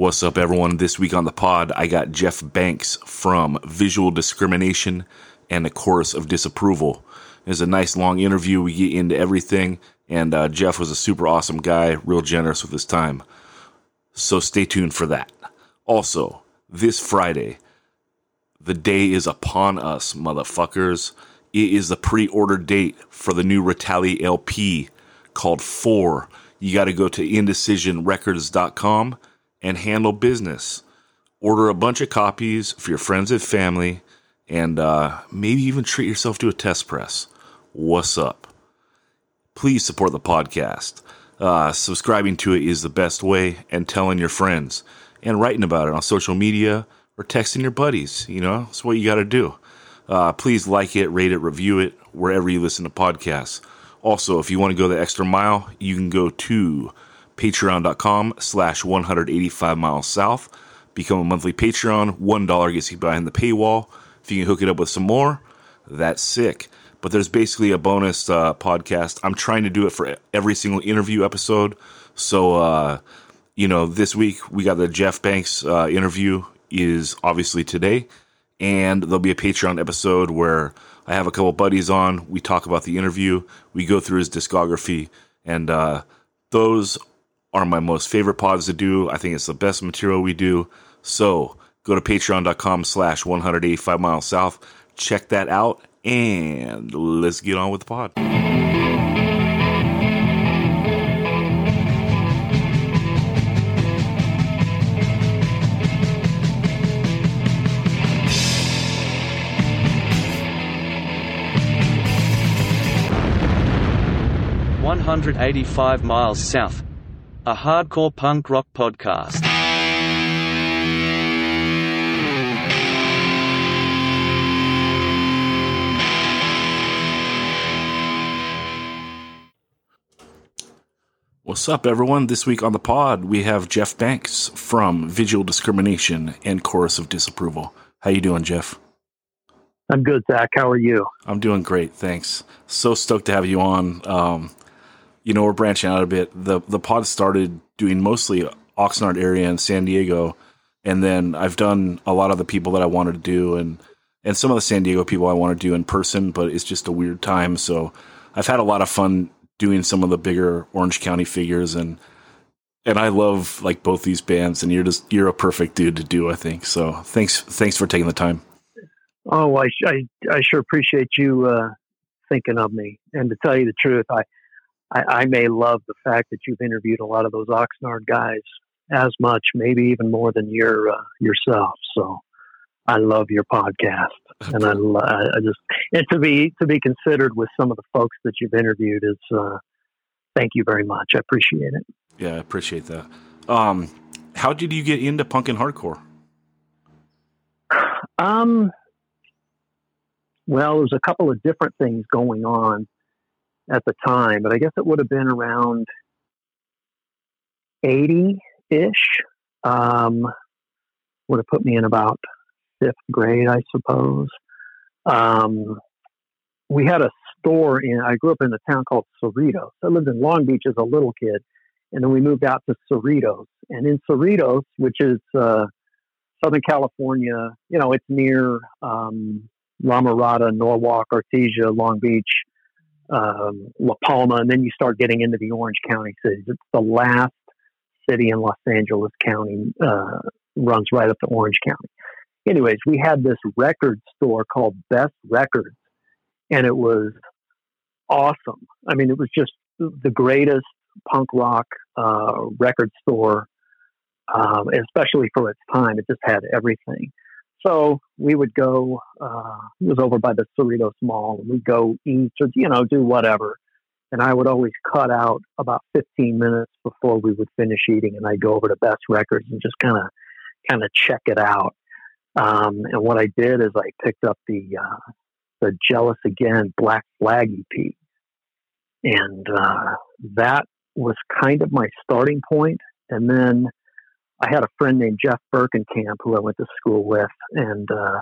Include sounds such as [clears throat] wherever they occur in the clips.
What's up, everyone? This week on the pod, I got Jeff Banks from Visual Discrimination and a Chorus of Disapproval. It's a nice long interview. We get into everything, and uh, Jeff was a super awesome guy, real generous with his time. So stay tuned for that. Also, this Friday, the day is upon us, motherfuckers. It is the pre order date for the new Retali LP called Four. You got to go to indecisionrecords.com and handle business. Order a bunch of copies for your friends and family, and uh, maybe even treat yourself to a test press. What's up? Please support the podcast. Uh, subscribing to it is the best way, and telling your friends, and writing about it on social media or texting your buddies. You know, that's what you got to do. Uh, please like it, rate it, review it wherever you listen to podcasts. Also, if you want to go the extra mile, you can go to patreon.com slash 185 miles south. Become a monthly Patreon. $1 gets you behind the paywall. If you can hook it up with some more, that's sick. But there's basically a bonus uh, podcast. I'm trying to do it for every single interview episode. So, uh, you know, this week we got the Jeff Banks uh, interview is obviously today. And there'll be a Patreon episode where I have a couple buddies on. We talk about the interview. We go through his discography. And uh, those are my most favorite pods to do. I think it's the best material we do. So go to patreon.com slash 185 miles south. Check that out and let's get on with the pod. 185 miles south. A hardcore punk rock podcast. What's up, everyone? This week on the pod, we have Jeff Banks from Visual Discrimination and Chorus of Disapproval. How you doing, Jeff? I'm good, Zach. How are you? I'm doing great, thanks. So stoked to have you on. Um, you know, we're branching out a bit. The the pod started doing mostly Oxnard area and San Diego, and then I've done a lot of the people that I wanted to do, and and some of the San Diego people I want to do in person, but it's just a weird time. So I've had a lot of fun doing some of the bigger Orange County figures, and and I love like both these bands, and you're just you're a perfect dude to do. I think so. Thanks thanks for taking the time. Oh, I I, I sure appreciate you uh, thinking of me. And to tell you the truth, I I, I may love the fact that you've interviewed a lot of those Oxnard guys as much, maybe even more than your uh, yourself. So I love your podcast, [laughs] and I, I just and to be to be considered with some of the folks that you've interviewed is uh, thank you very much. I appreciate it. Yeah, I appreciate that. Um, how did you get into punk and hardcore? Um, well, there's a couple of different things going on at the time, but I guess it would have been around 80 ish. Um, would have put me in about fifth grade, I suppose. Um, we had a store in, I grew up in a town called Cerritos. I lived in Long Beach as a little kid, and then we moved out to Cerritos. And in Cerritos, which is uh, Southern California, you know, it's near um, La Mirada, Norwalk, Artesia, Long Beach, um, La Palma, and then you start getting into the Orange County cities. It's the last city in Los Angeles County, uh, runs right up to Orange County. Anyways, we had this record store called Best Records, and it was awesome. I mean, it was just the greatest punk rock uh, record store, um, especially for its time. It just had everything. So we would go, uh, it was over by the Cerritos Mall, and we'd go eat or, you know, do whatever. And I would always cut out about 15 minutes before we would finish eating, and I'd go over to Best Records and just kind of, kind of check it out. Um, and what I did is I picked up the, uh, the Jealous Again Black Flag EP. And, uh, that was kind of my starting point. And then I had a friend named Jeff Berkenkamp who I went to school with, and uh,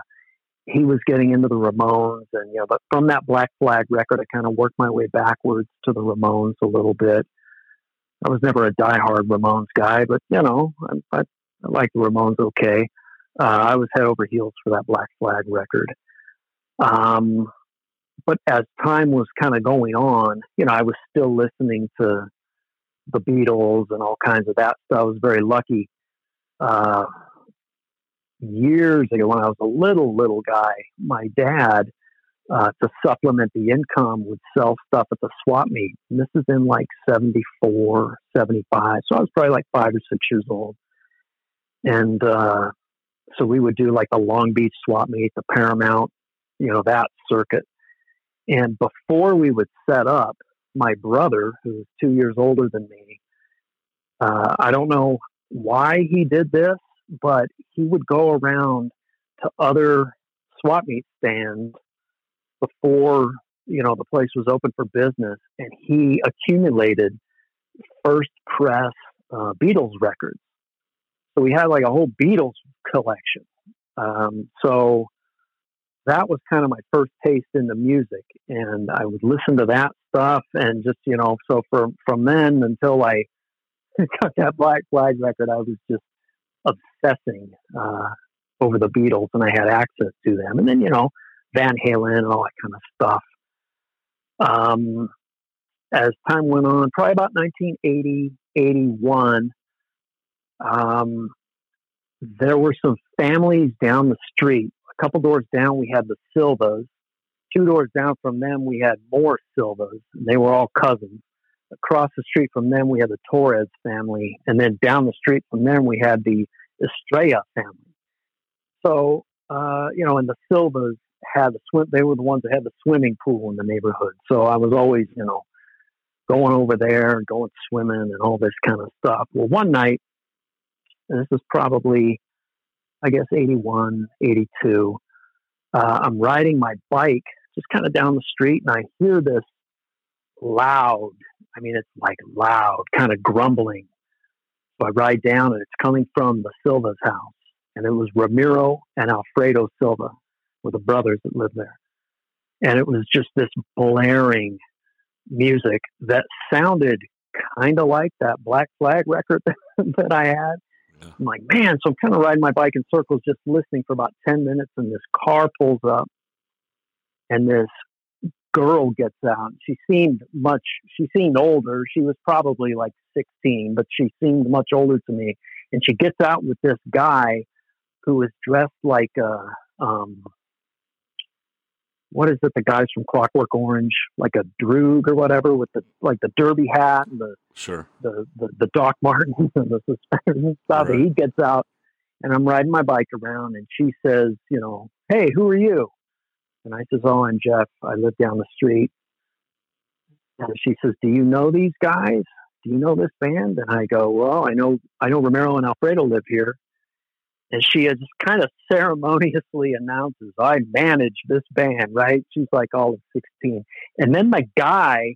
he was getting into the Ramones, and you know, but from that Black Flag record, I kind of worked my way backwards to the Ramones a little bit. I was never a diehard Ramones guy, but you know, I, I I like the Ramones okay. Uh, I was head over heels for that Black Flag record. Um, but as time was kind of going on, you know, I was still listening to the Beatles and all kinds of that So I was very lucky. Uh, years ago, when I was a little little guy, my dad, uh, to supplement the income, would sell stuff at the swap meet. And this is in like 74, 75. So I was probably like five or six years old. And uh, so we would do like the Long Beach swap meet, the Paramount, you know, that circuit. And before we would set up, my brother, who's two years older than me, uh, I don't know why he did this, but he would go around to other swap meet stands before you know the place was open for business, and he accumulated first press uh, Beatles records. So we had like a whole Beatles collection. Um, so that was kind of my first taste in the music, and I would listen to that stuff, and just you know, so from from then until I [laughs] got that Black Flag record, I was just obsessing uh, over the Beatles, and I had access to them. And then you know Van Halen and all that kind of stuff. Um, as time went on, probably about 1980, 81, um, there were some families down the street. A couple doors down, we had the Silvas. Two doors down from them, we had more Silvas. And they were all cousins across the street from them, we had the Torres family, and then down the street from them, we had the Estrella family. So, uh, you know, and the Silvas had the swim. They were the ones that had the swimming pool in the neighborhood. So I was always, you know, going over there and going swimming and all this kind of stuff. Well, one night, and this is probably, I guess, 81, 82, uh, I'm riding my bike just kind of down the street and I hear this loud I mean, it's like loud, kind of grumbling. So I ride down and it's coming from the Silva's house. And it was Ramiro and Alfredo Silva were the brothers that lived there. And it was just this blaring music that sounded kind of like that Black Flag record [laughs] that I had. Yeah. I'm like, man, so I'm kind of riding my bike in circles, just listening for about 10 minutes. And this car pulls up, and this girl gets out. She seemed much, she seemed older. She was probably like 16, but she seemed much older to me. And she gets out with this guy who is dressed like a, um, what is it? The guys from Clockwork Orange, like a droog or whatever, with the like the derby hat and the sure the the, the Doc [laughs] Martens and the suspenders and stuff. Right. He gets out, and I'm riding my bike around, and she says, you know, hey, who are you? And I says, Oh, I'm Jeff. I live down the street. And she says, Do you know these guys? Do you know this band? And I go, Well, I know I know Romero and Alfredo live here. And she just kind of ceremoniously announces, I manage this band, right? She's like all of 16. And then my guy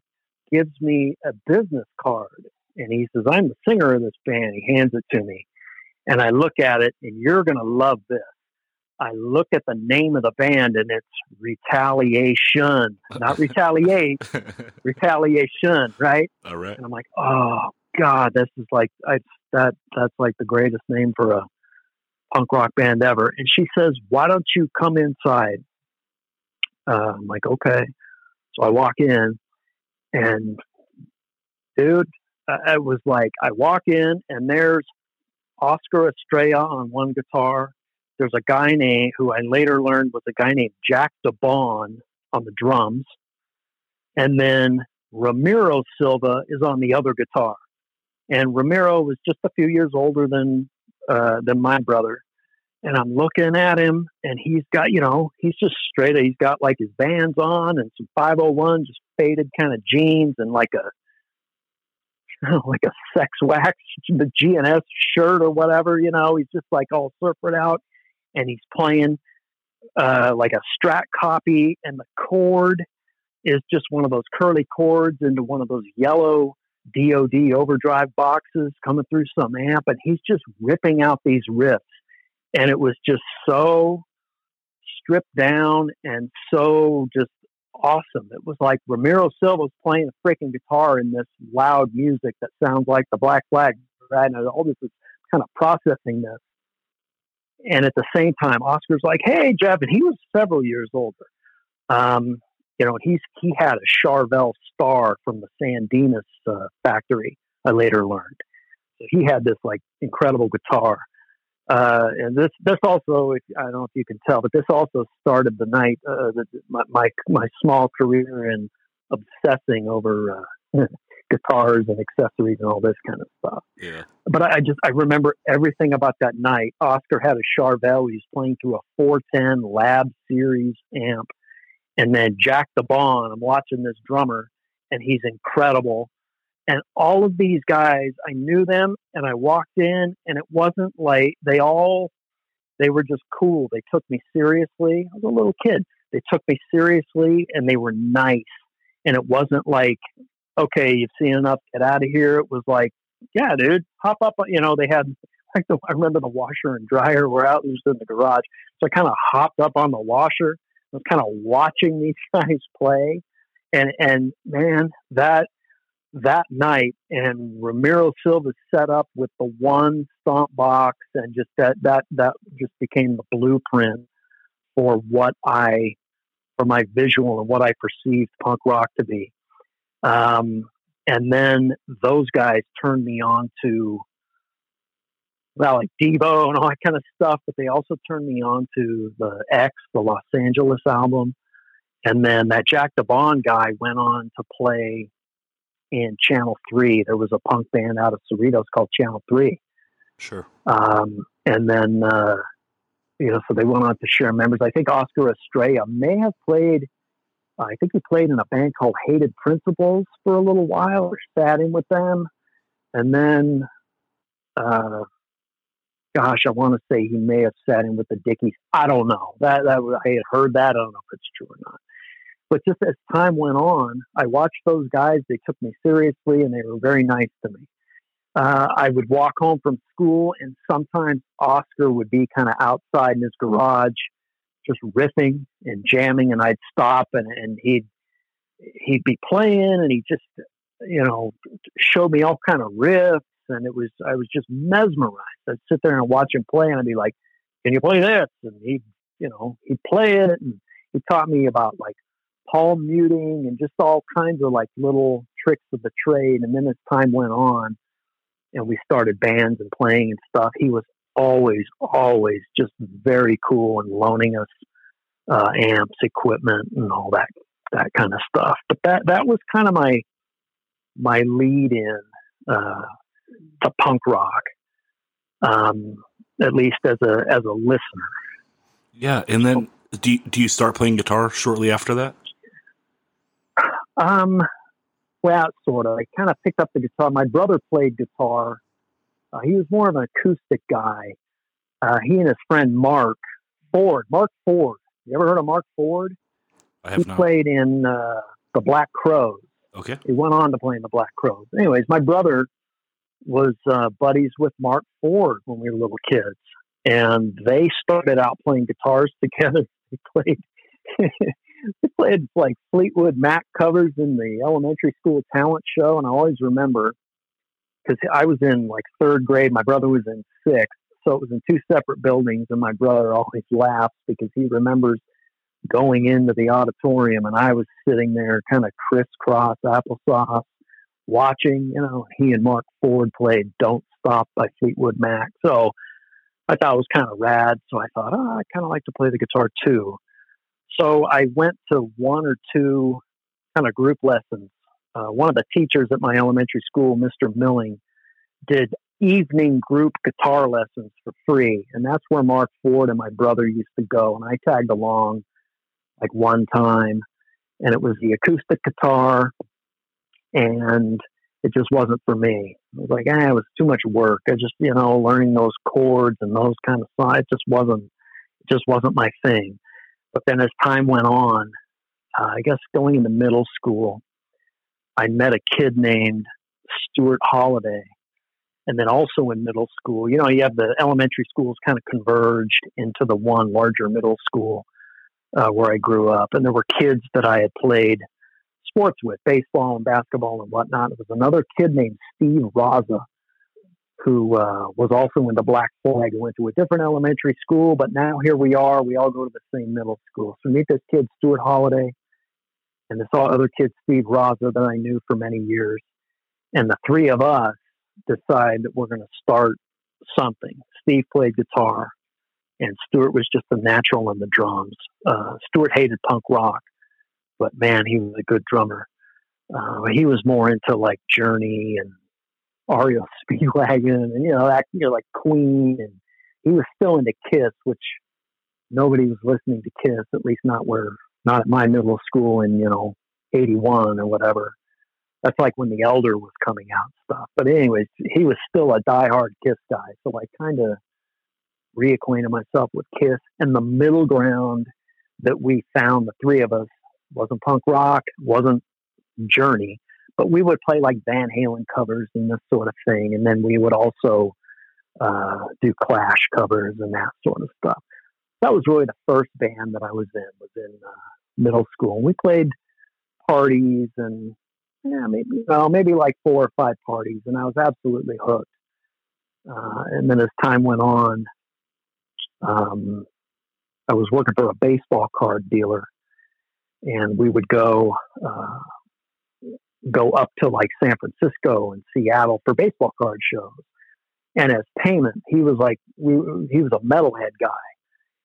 gives me a business card and he says, I'm the singer of this band. He hands it to me. And I look at it and you're going to love this. I look at the name of the band and it's Retaliation, not Retaliate, [laughs] Retaliation, right? All right. And I'm like, oh God, this is like I, that. That's like the greatest name for a punk rock band ever. And she says, why don't you come inside? Uh, I'm like, okay. So I walk in, and dude, uh, it was like I walk in and there's Oscar Estrella on one guitar there's a guy named who I later learned was a guy named Jack DeBon on the drums, and then Ramiro Silva is on the other guitar. And Ramiro was just a few years older than uh, than my brother. And I'm looking at him, and he's got, you know, he's just straight. He's got like his Vans on and some 501, just faded kind of jeans, and like a [laughs] like a sex wax, the G&S shirt or whatever. You know, he's just like all surfered out and he's playing uh, like a strat copy, and the cord is just one of those curly cords into one of those yellow DOD overdrive boxes coming through some amp, and he's just ripping out these riffs. And it was just so stripped down and so just awesome. It was like Ramiro Silva was playing a freaking guitar in this loud music that sounds like the Black Flag. Right? And all this is kind of processing this. And at the same time, Oscar's like, "Hey, Jeff," and he was several years older. Um, you know, he's he had a Charvel Star from the San Dimas uh, factory. I later learned, so he had this like incredible guitar. Uh, and this this also, I don't know if you can tell, but this also started the night uh, the, my, my, my small career in obsessing over uh, [laughs] guitars and accessories and all this kind of stuff. Yeah. But I, I, just I remember everything about that night. Oscar had a Charvel. He was playing through a 410 Lab Series amp, and then Jack DeBon. I'm watching this drummer, and he's incredible. And all of these guys, I knew them, and I walked in, and it wasn't like they all. They were just cool. They took me seriously. I was a little kid. They took me seriously, and they were nice. And it wasn't like okay, you've seen enough, get out of here. It was like, yeah, dude, hop up. You know, they had, [laughs] like, the, I remember the washer and dryer were out, just in the garage. So I kind of hopped up on the washer. I was kind of watching [laughs] these guys play. And, and man, that, that night and Ramiro Silva set up with the one stomp box and just that, that, that just became the blueprint for what I, for my visual and what I perceived punk rock to be. Um, and then those guys turned me on to well, like Devo and all that kind of stuff, but they also turned me on to the X, the Los Angeles album. And then that Jack DeBon guy went on to play in Channel 3. There was a punk band out of Cerritos called Channel 3. Sure. Um, and then, uh, you know, so they went on to share members. I think Oscar Estrella may have played I think he played in a band called Hated Principles for a little while, or sat in with them, and then, uh, gosh, I want to say he may have sat in with the Dickies. I don't know. That that I had heard that. I don't know if it's true or not. But just as time went on, I watched those guys. They took me seriously, and they were very nice to me. Uh, I would walk home from school, and sometimes Oscar would be kind of outside in his garage just riffing and jamming, and I'd stop and, and he'd he'd be playing, and he just you know showed me all kind of riffs, and it was I was just mesmerized. I'd sit there and watch him play, and I'd be like, "Can you play this?" And he'd you know he'd play it, and he taught me about like palm muting and just all kinds of like little tricks of the trade. And then as time went on, and we started bands and playing and stuff, he was always, always just very cool and loaning us uh, amps, equipment, and all that that kind of stuff. But that that was kind of my my lead in uh, to punk rock, um, at least as a as a listener. Yeah, and then do you, do you start playing guitar shortly after that? Um, well, sort of. I kind of picked up the guitar. My brother played guitar uh, he was more of an acoustic guy. Uh, he and his friend Marc Ford, Marc Ford. You ever heard of Marc Ford? I have he not. played in uh, the Black Crowes. Okay. He went on to play in the Black Crowes. Anyways, my brother was uh, buddies with Marc Ford when we were little kids, and they started out playing guitars [laughs] together. They played. [laughs] they played like Fleetwood Mac covers in the elementary school talent show, and I always remember because I was in like third grade, my brother was in sixth, so it was in two separate buildings, and my brother always laughs because he remembers going into the auditorium, and I was sitting there, kind of crisscross applesauce, watching. You know, he and Marc Ford played "Don't Stop" by Fleetwood Mac, so I thought it was kind of rad. So I thought, oh, I kind of like to play the guitar too. So I went to one or two kind of group lessons uh, one of the teachers at my elementary school, Mr. Milling, did evening group guitar lessons for free. And that's where Marc Ford and my brother used to go. And I tagged along like one time. And it was the acoustic guitar. And it just wasn't for me. I was like, eh, it was too much work. I just, you know, learning those chords and those kind of songs, it just wasn't, it just wasn't my thing. But then as time went on, uh, I guess going into middle school, I met a kid named Stuart Holiday. And then also in middle school, you know, you have the elementary schools kind of converged into the one larger middle school uh, where I grew up. And there were kids that I had played sports with, baseball and basketball and whatnot. There was another kid named Steve Raza who uh, was also in the Black Flag, went to a different elementary school, but now here we are. We all go to the same middle school. So meet this kid, Stuart Holiday, and this other kid, Steve Raza, that I knew for many years. And the three of us decide that we're going to start something. Steve played guitar, and Stuart was just a natural on the drums. Uh, Stuart hated punk rock, but man, he was a good drummer. Uh, he was more into like Journey and REO [laughs] Speedwagon, and you know that you know like Queen, and he was still into Kiss, which nobody was listening to Kiss, at least not where not at my middle school in you know '81 or whatever. That's like when the Elder was coming out stuff. But anyways, he was still a diehard Kiss guy, so I kind of reacquainted myself with Kiss, and the middle ground that we found, the three of us, wasn't punk rock, wasn't Journey, but we would play like Van Halen covers and this sort of thing, and then we would also uh, do Clash covers and that sort of stuff. That was really the first band that I was in. Was in uh, middle school. And We played parties and yeah, maybe well, maybe like four or five parties, and I was absolutely hooked. Uh, and then as time went on, um, I was working for a baseball card dealer, and we would go uh, go up to like San Francisco and Seattle for baseball card shows. And as payment, he was like we, he was a metalhead guy,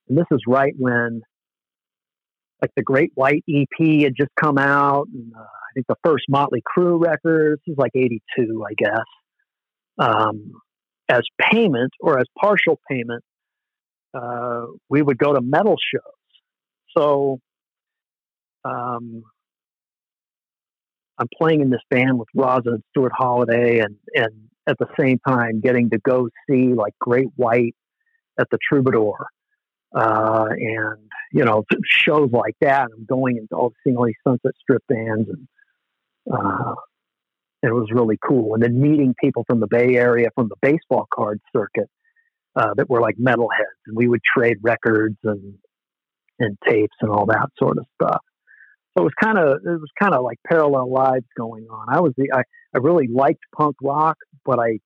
and this is right when like the Great White EP had just come out, and uh, I think the first Motley Crue record. This is like '82, I guess. Um, as payment or as partial payment, uh, we would go to metal shows. So um, I'm playing in this band with Raza and Stuart Holiday, and and at the same time getting to go see like Great White at the Troubadour, uh, and you know shows like that. I'm going into all seeing all these Sunset Strip bands, and uh, it was really cool. And then meeting people from the Bay Area from the baseball card circuit uh, that were like metalheads, and we would trade records and and tapes and all that sort of stuff. So it was kind of it was kind of like parallel lives going on. I was the I, I really liked punk rock, but I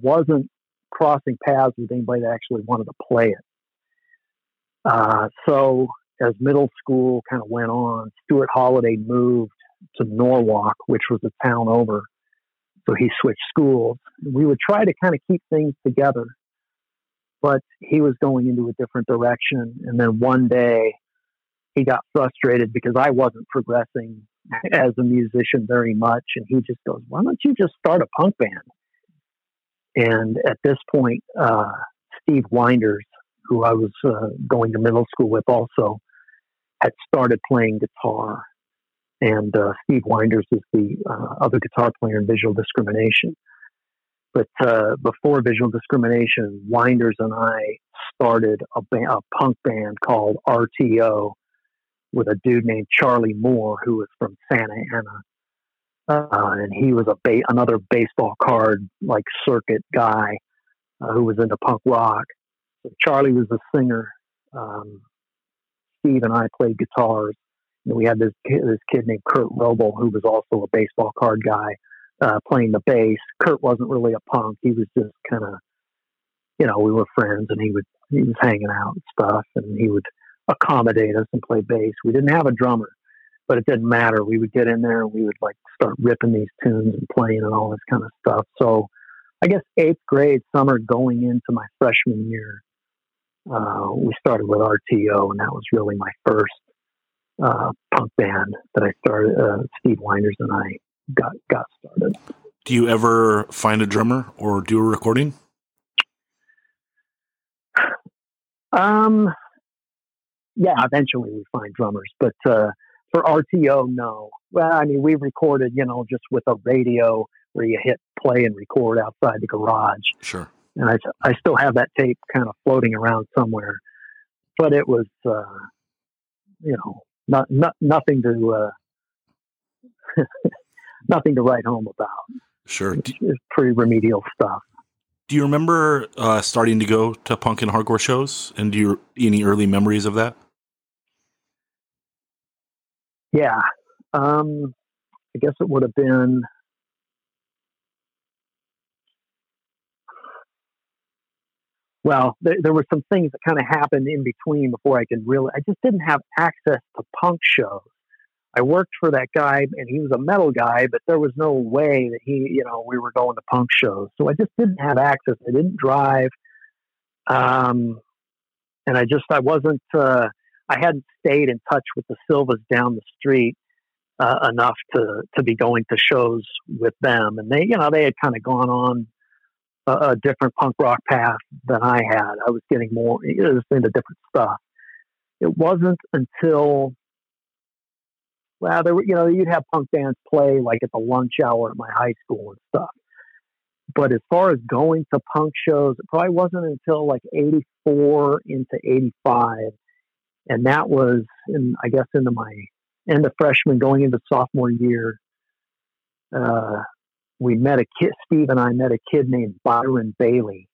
wasn't crossing paths with anybody that actually wanted to play it. Uh, so as middle school kind of went on, Stuart Holiday moved to Norwalk, which was a town over. So he switched schools. We would try to kind of keep things together, but he was going into a different direction. And then one day he got frustrated because I wasn't progressing [laughs] as a musician very much. And he just goes, Why don't you just start a punk band? And at this point, uh, Steve Winders, who I was uh, going to middle school with also, had started playing guitar. And uh, Steve Winders is the uh, other guitar player in Visual Discrimination. But uh, before Visual Discrimination, Winders and I started a, ba- a punk band called RTO with a dude named Charlie Moore, who was from Santa Ana. Uh, and he was a ba- another baseball card like circuit guy uh, who was into punk rock. Charlie was the singer. Um, Steve and I played guitars. And we had this kid, this kid named Kurt Roble, who was also a baseball card guy, uh, playing the bass. Kurt wasn't really a punk; he was just kind of, you know, we were friends, and he would he was hanging out and stuff, and he would accommodate us and play bass. We didn't have a drummer, but it didn't matter. We would get in there and we would like start ripping these tunes and playing and all this kind of stuff. So I guess eighth grade summer going into my freshman year, uh, we started with RTO, and that was really my first uh, punk band that I started. Uh, Steve Winders and I got got started. Do you ever find a drummer or do a recording? Um, yeah, eventually we find drummers, but uh, for RTO, no. Well, I mean, we recorded, you know, just with a radio where you hit play and record outside the garage. Sure. And I, I still have that tape kind of floating around somewhere, but it was, uh, you know, not, not nothing to uh, [laughs] nothing to write home about. Sure. It's, it's pretty remedial stuff. Do you remember uh, starting to go to punk and hardcore shows? And do you any early memories of that? Yeah, um, I guess it would have been. Well, there, were some things that kind of happened in between before I could really. I just didn't have access to punk shows. I worked for that guy, and he was a metal guy, but there was no way that he, you know, we were going to punk shows. So I just didn't have access. I didn't drive, um, and I just I wasn't. Uh, I hadn't stayed in touch with the Silvas down the street uh, enough to to be going to shows with them, and they, you know, they had kind of gone on a, a, different punk rock path than I had. I was getting more was into different stuff. It wasn't until well, there were you know you'd have punk bands play like at the lunch hour at my high school and stuff. But as far as going to punk shows, it probably wasn't until like '84 into '85, and that was in I guess into my end of freshman going into sophomore year. Uh, we met a kid, Steve and I met a kid named Byron Bailey.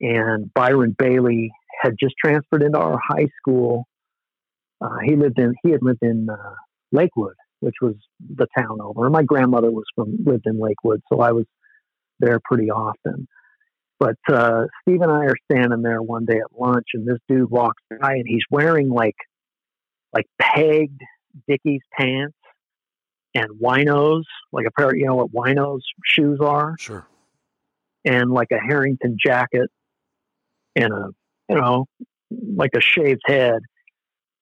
And Byron Bailey had just transferred into our high school. Uh, he lived in, he had lived in uh, Lakewood, which was the town over. And my grandmother was from, lived in Lakewood, so I was there pretty often. But uh, Steve and I are standing there one day at lunch, and this dude walks by, and he's wearing like, like pegged Dickies pants and winos, like a pair, you know what winos shoes are? Sure. And like a Harrington jacket and a, you know, like a shaved head.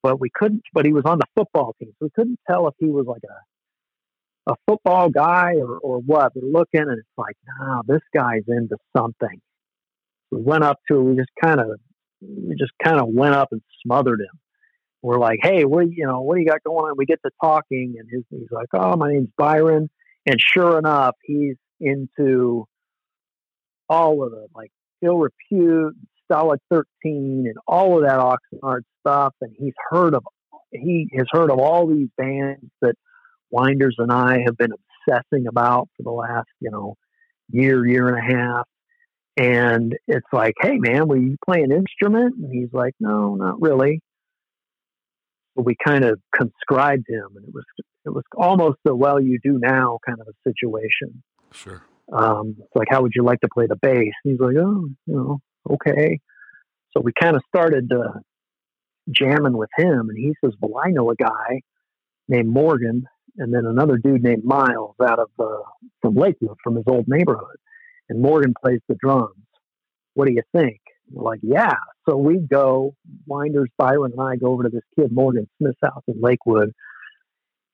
But we couldn't, but he was on the football team. So we couldn't tell if he was like a, a football guy or, or what. We're looking and it's like, nah, this guy's into something. We went up to, we just kind of, we just kind of went up and smothered him we're like, hey, what you know, what do you got going on? We get to talking, and his, he's like, oh, my name's Byron, and sure enough, he's into all of the like ill repute, Stalag Thirteen, and all of that Oxnard stuff, and he's heard of he has heard of all these bands that Winders and I have been obsessing about for the last you know year, year and a half. And it's like, hey man, will you play an instrument? And he's like, no, not really we kind of conscribed him, and it was it was almost a well you do now kind of a situation. Sure. Um, it's like, how would you like to play the bass? And he's like, oh, you know, okay. So we kind of started uh, jamming with him, and he says, well, I know a guy named Morgan, and then another dude named Miles out of uh, from Lakewood, from his old neighborhood, and Morgan plays the drums. What do you think? We're like, yeah. So we go, Winders, Byron, and I go over to this kid, Morgan Smith's house in Lakewood,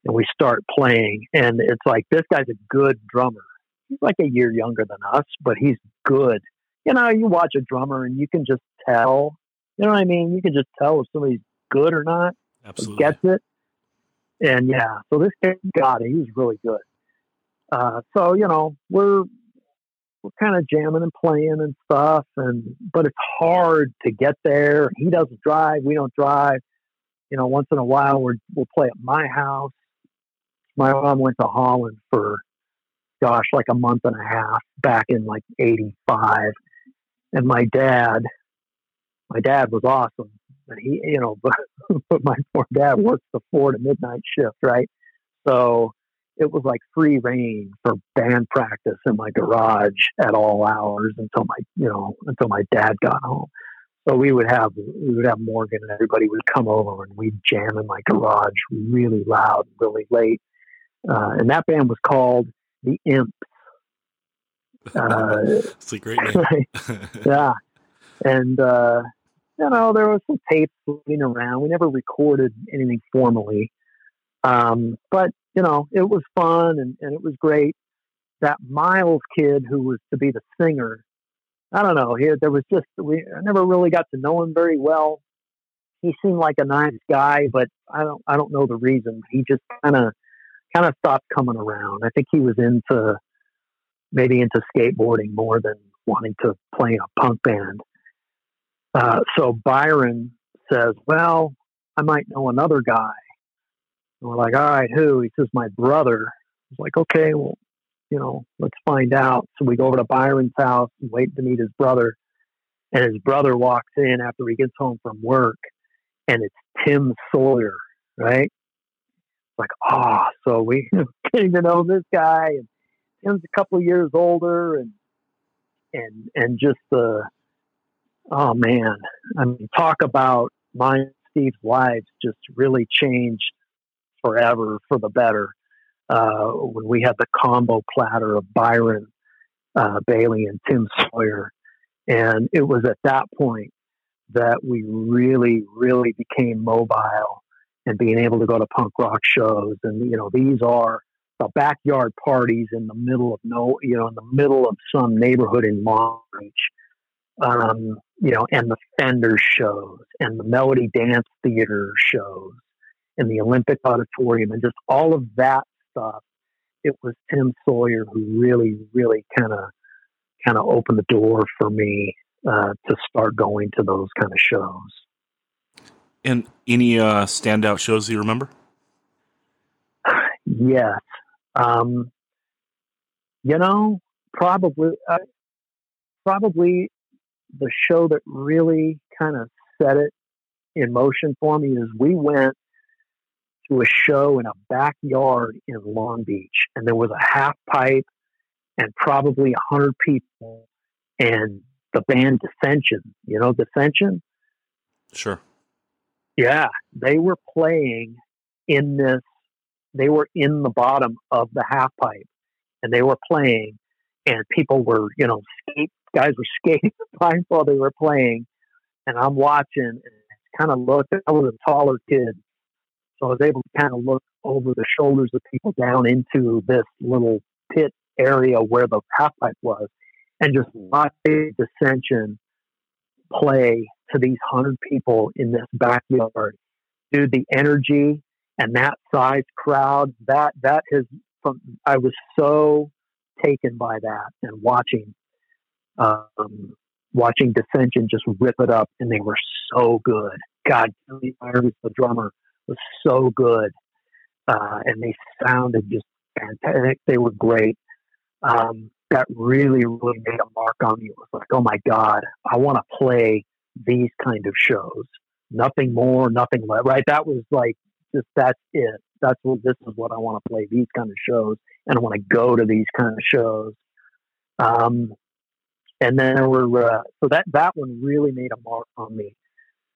and we start playing. And it's like, this guy's a good drummer. He's like a year younger than us, but he's good. You know, you watch a drummer and you can just tell, you know what I mean? You can just tell if somebody's good or not, Absolutely. gets it. And yeah, so this guy got it. He was really good. Uh, so, you know, we're we're kind of jamming and playing and stuff and but it's hard to get there. He doesn't drive we don't drive. You know once in a while we're, we'll play at my house. My mom went to holland for gosh like a month and a half back in like 85 and my dad my dad was awesome but he you know but, [laughs] but my poor dad works the four to midnight shift right? So it was like free reign for band practice in my garage at all hours until my you know until my dad got home. So we would have we would have Morgan and everybody would come over and we'd jam in my garage really loud, really late. Uh, and that band was called the Imps. [laughs] Uh, it's a great name. [laughs] yeah, and uh, you know there was some tapes floating around. We never recorded anything formally, um, but you know, it was fun and, and it was great. That Miles kid who was to be the singer, I don't know. He, there was just we I never really got to know him very well. He seemed like a nice guy, but I don't I don't know the reason. He just kind of kind of stopped coming around. I think he was into maybe into skateboarding more than wanting to play in a punk band. Uh, so Byron says, "Well, I might know another guy." And we're like, all right, who? He says, my brother. I was like, okay, well, you know, let's find out. So we go over to Byron's house and wait to meet his brother. And his brother walks in after he gets home from work, and it's Tim Sawyer, right? Like, ah, oh, so we [laughs] getting to know this guy, and Tim's a couple years older, and and and just the oh man, I mean, talk about my Steve's lives just really changed forever for the better. Uh, when we had the combo platter of Byron uh, Bailey and Tim Sawyer, and it was at that point that we really, really became mobile and being able to go to punk rock shows. And you know, these are the backyard parties in the middle of no, you know, in the middle of some neighborhood in Long Beach. Um, you know, and the Fender shows and the Melody Dance Theater shows and the Olympic Auditorium and just all of that stuff. It was Tim Sawyer who really, really kind of, kind of opened the door for me uh, to start going to those kind of shows. And any uh, standout shows you remember? [sighs] Yes. Um, you know, probably, uh, probably the show that really kind of set it in motion for me is we went to a show in a backyard in Long Beach, and there was a half pipe and probably a hundred people, and the band Dissension. You know Dissension? Sure. Yeah, they were playing in this. They were in the bottom of the half pipe, and they were playing, and people were, you know, skate guys were [laughs] skating while they were playing, and I'm watching and kind of looked. I was a taller kid, so I was able to kind of look over the shoulders of people down into this little pit area where the half pipe was, and just watch dissension play to these hundred people in this backyard. Dude, the energy and that size crowd, that that has from I was so taken by that and watching um, watching Dissension just rip it up, and they were so good. God, the drummer, was so good, uh, and they sounded just fantastic. They were great. Um, that really, really made a mark on me. It was like, oh my God, I want to play these kind of shows. Nothing more, nothing less. Right? That was like just that's it. That's what this is what I want to play. These kind of shows, and I want to go to these kind of shows. Um, and then there were uh, so that that one really made a mark on me.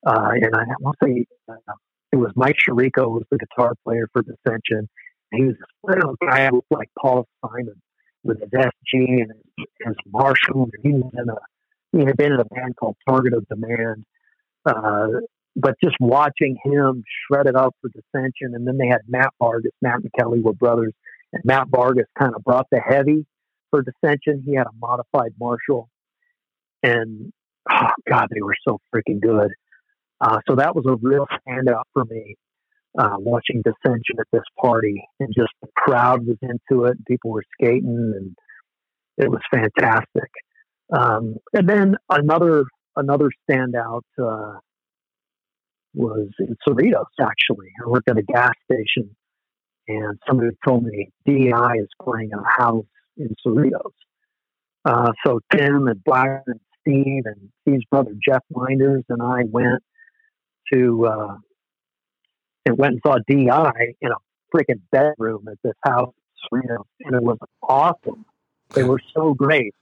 Uh, and I want to say uh, it was Mike Chirico who was the guitar player for Dissension. He was this little guy who like Paul Simon with his SG and his, his Marshall. He was in a he had been in a band called Target of Demand. Uh, but just watching him shred it up for Dissension, and then they had Matt Vargas. Matt and Kelly were brothers, and Matt Vargas kind of brought the heavy for Dissension. He had a modified Marshall, and oh god, they were so freaking good. Uh, so that was a real standout for me. Uh, watching Dissension at this party, and just the crowd was into it, and people were skating, and it was fantastic. Um, and then another another standout uh, was in Cerritos. Actually, I worked at a gas station, and somebody told me DI is playing a house in Cerritos. Uh, so Tim and Black and Steve and Steve's brother Jeff Winders and I went to uh, and went and saw DI in a freaking bedroom at this house, you know, and it was awesome. They were so great.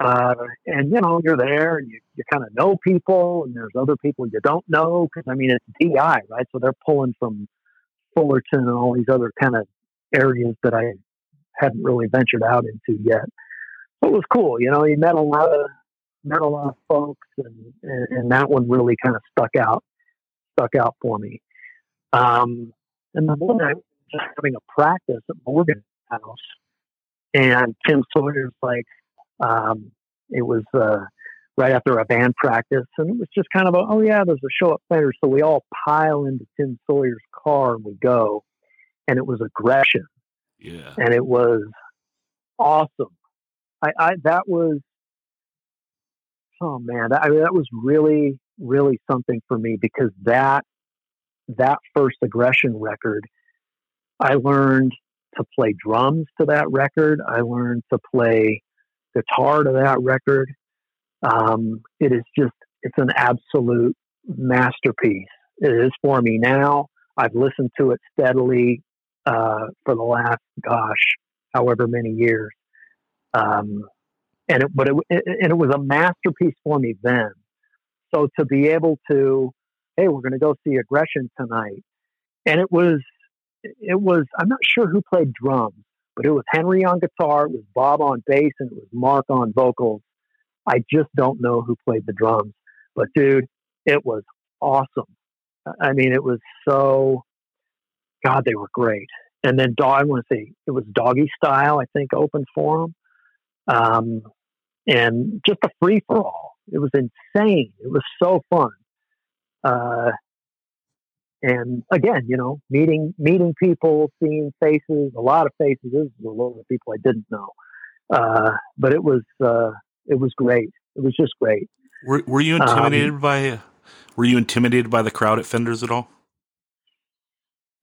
Uh, and you know, you're there and you, you kind of know people, and there's other people you don't know because I mean it's DI, right? So they're pulling from Fullerton and all these other kind of areas that I hadn't really ventured out into yet. So it was cool, you know. You met a lot of met a lot of folks, and, and, and that one really kind of stuck out, stuck out for me. Um, and the one I was just having a practice at Morgan House, and Tim Sawyer's like, um, it was uh, right after a band practice, and it was just kind of a, oh yeah, there's a show at Fender, so we all pile into Tim Sawyer's car and we go, and it was aggression, yeah, and it was awesome. I, I that was oh man, that, I mean, that was really, really something for me because that that first aggression record, I learned to play drums to that record. I learned to play guitar to that record. Um, it is just, it's an absolute masterpiece. It is for me now. I've listened to it steadily uh, for the last, gosh, however many years. Um, and it, but it, it, and it was a masterpiece for me then. So to be able to, hey, we're going to go see Aggression tonight, and it was, it was. I'm not sure who played drums, but it was Henry on guitar, it was Bob on bass, and it was Mark on vocals. I just don't know who played the drums, but dude, it was awesome. I mean, it was so. God, they were great. And then dog, I want to say it was Doggy Style, I think, open for them. Um, and just a free for all. It was insane. It was so fun. Uh, and again, you know, meeting meeting people, seeing faces, a lot of faces. This is a lot of people I didn't know, uh, but it was uh, it was great. It was just great. Were Were you intimidated um, by Were you intimidated by the crowd at Fenders at all?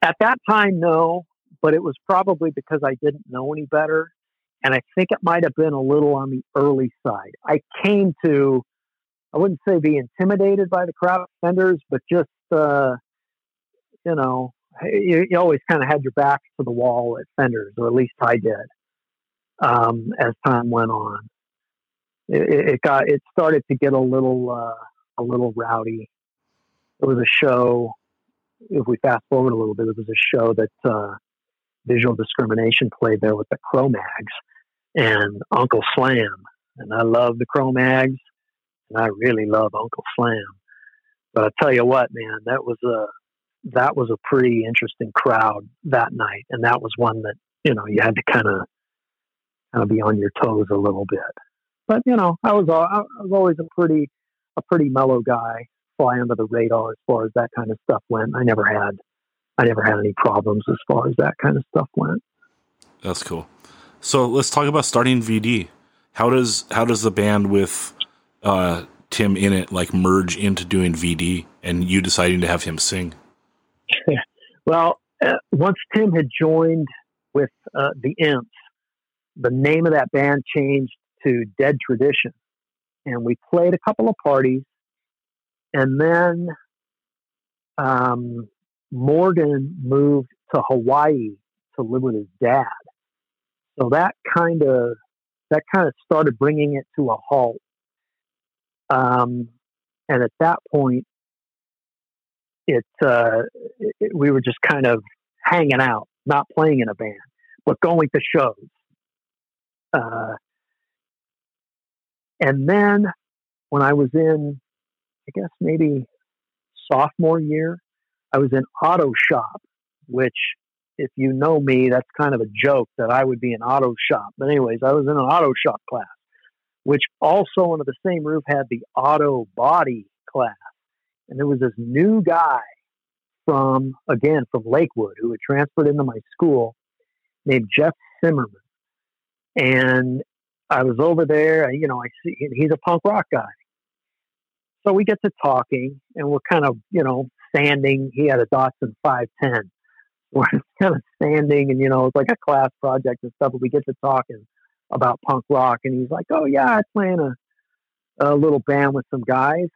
At that time, no, but it was probably because I didn't know any better, and I think it might have been a little on the early side. I came to, I wouldn't say be intimidated by the crowd Fenders, but just uh, you know, you, you always kind of had your back to the wall at Fenders, or at least I did. Um, as time went on, it, it, got it started to get a little uh, a little rowdy. It was a show. If we fast forward a little bit, it was a show that uh, visual discrimination played there with the Cro-Mags and Uncle Slam, and I love the Cro-Mags, and I really love Uncle Slam. But I tell you what, man, that was a that was a pretty interesting crowd that night, and that was one that you know you had to kind of kind of be on your toes a little bit. But you know, I was I was always a pretty a pretty mellow guy, fly under the radar as far as that kind of stuff went. I never had I never had any problems as far as that kind of stuff went. That's cool. So let's talk about starting VD. How does how does the band with uh, Tim in it like merge into doing VD and you deciding to have him sing? [laughs] well, uh, once Tim had joined with uh, the Imps, the name of that band changed to Dead Tradition. And we played a couple of parties. And then um, Morgan moved to Hawaii to live with his dad. So that kind of that kind of started bringing it to a halt. Um, and at that point, it, uh, it, we were just kind of hanging out, not playing in a band, but going to shows. Uh, and then when I was in, I guess maybe sophomore year, I was in auto shop, which if you know me, that's kind of a joke that I would be in auto shop. But anyways, I was in an auto shop class, which also under the same roof had the auto body class. And there was this new guy from, again, from Lakewood who had transferred into my school named Jeff Zimmerman. And I was over there, you know, I see he's a punk rock guy. So we get to talking and we're kind of, you know, standing. He had a Datsun 510. [laughs] We're kind of standing and, you know, it's like a class project and stuff, but we get to talking about punk rock. And he's like, oh, yeah, I play in a, a little band with some guys.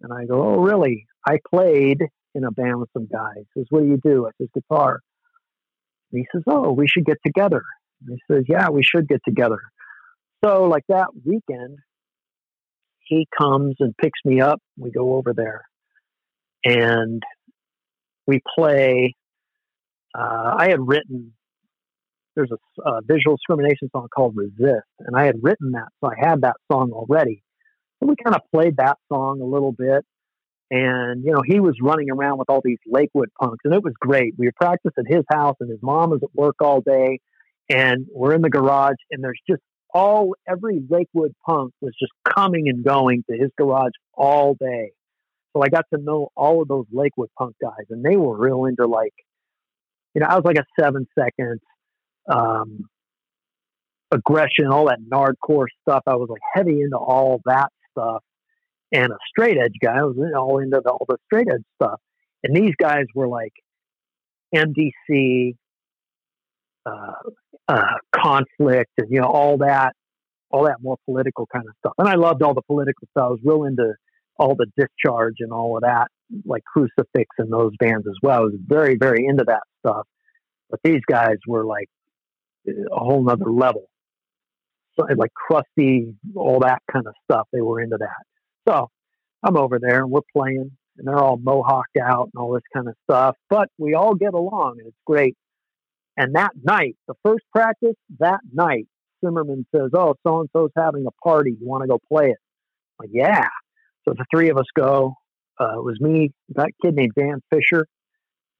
And I go, oh, really? I played in a band with some guys. He says, what do you do? I says, guitar. And he says, oh, we should get together. And he says, yeah, we should get together. So, like that weekend, he comes and picks me up. We go over there and we play. Uh, I had written, there's a, a uh, visual discrimination song called Resist, and I had written that, so I had that song already. And we kind of played that song a little bit. And, you know, he was running around with all these Lakewood punks, and it was great. We practiced at his house, and his mom was at work all day, and we're in the garage, and there's just all, every Lakewood punk was just coming and going to his garage all day. So I got to know all of those Lakewood punk guys, and they were real into like, you know, I was like a seven seconds, um, aggression, all that nardcore stuff. I was like heavy into all that stuff and a straight edge guy. I was all into the, all the straight edge stuff. And these guys were like MDC, uh, uh, conflict, and you know all that, all that more political kind of stuff. And I loved all the political stuff. I was real into all the discharge and all of that, like Crucifix and those bands as well. I was very, very into that stuff. But these guys were like a whole nother level. So like crusty, all that kind of stuff. They were into that. So I'm over there and we're playing and they're all mohawked out and all this kind of stuff, but we all get along and it's great. And that night, the first practice, that night, Zimmerman says, Oh, so and so's having a party. You want to go play it? I'm like, yeah. So the three of us go. Uh, it was me, that kid named Dan Fisher,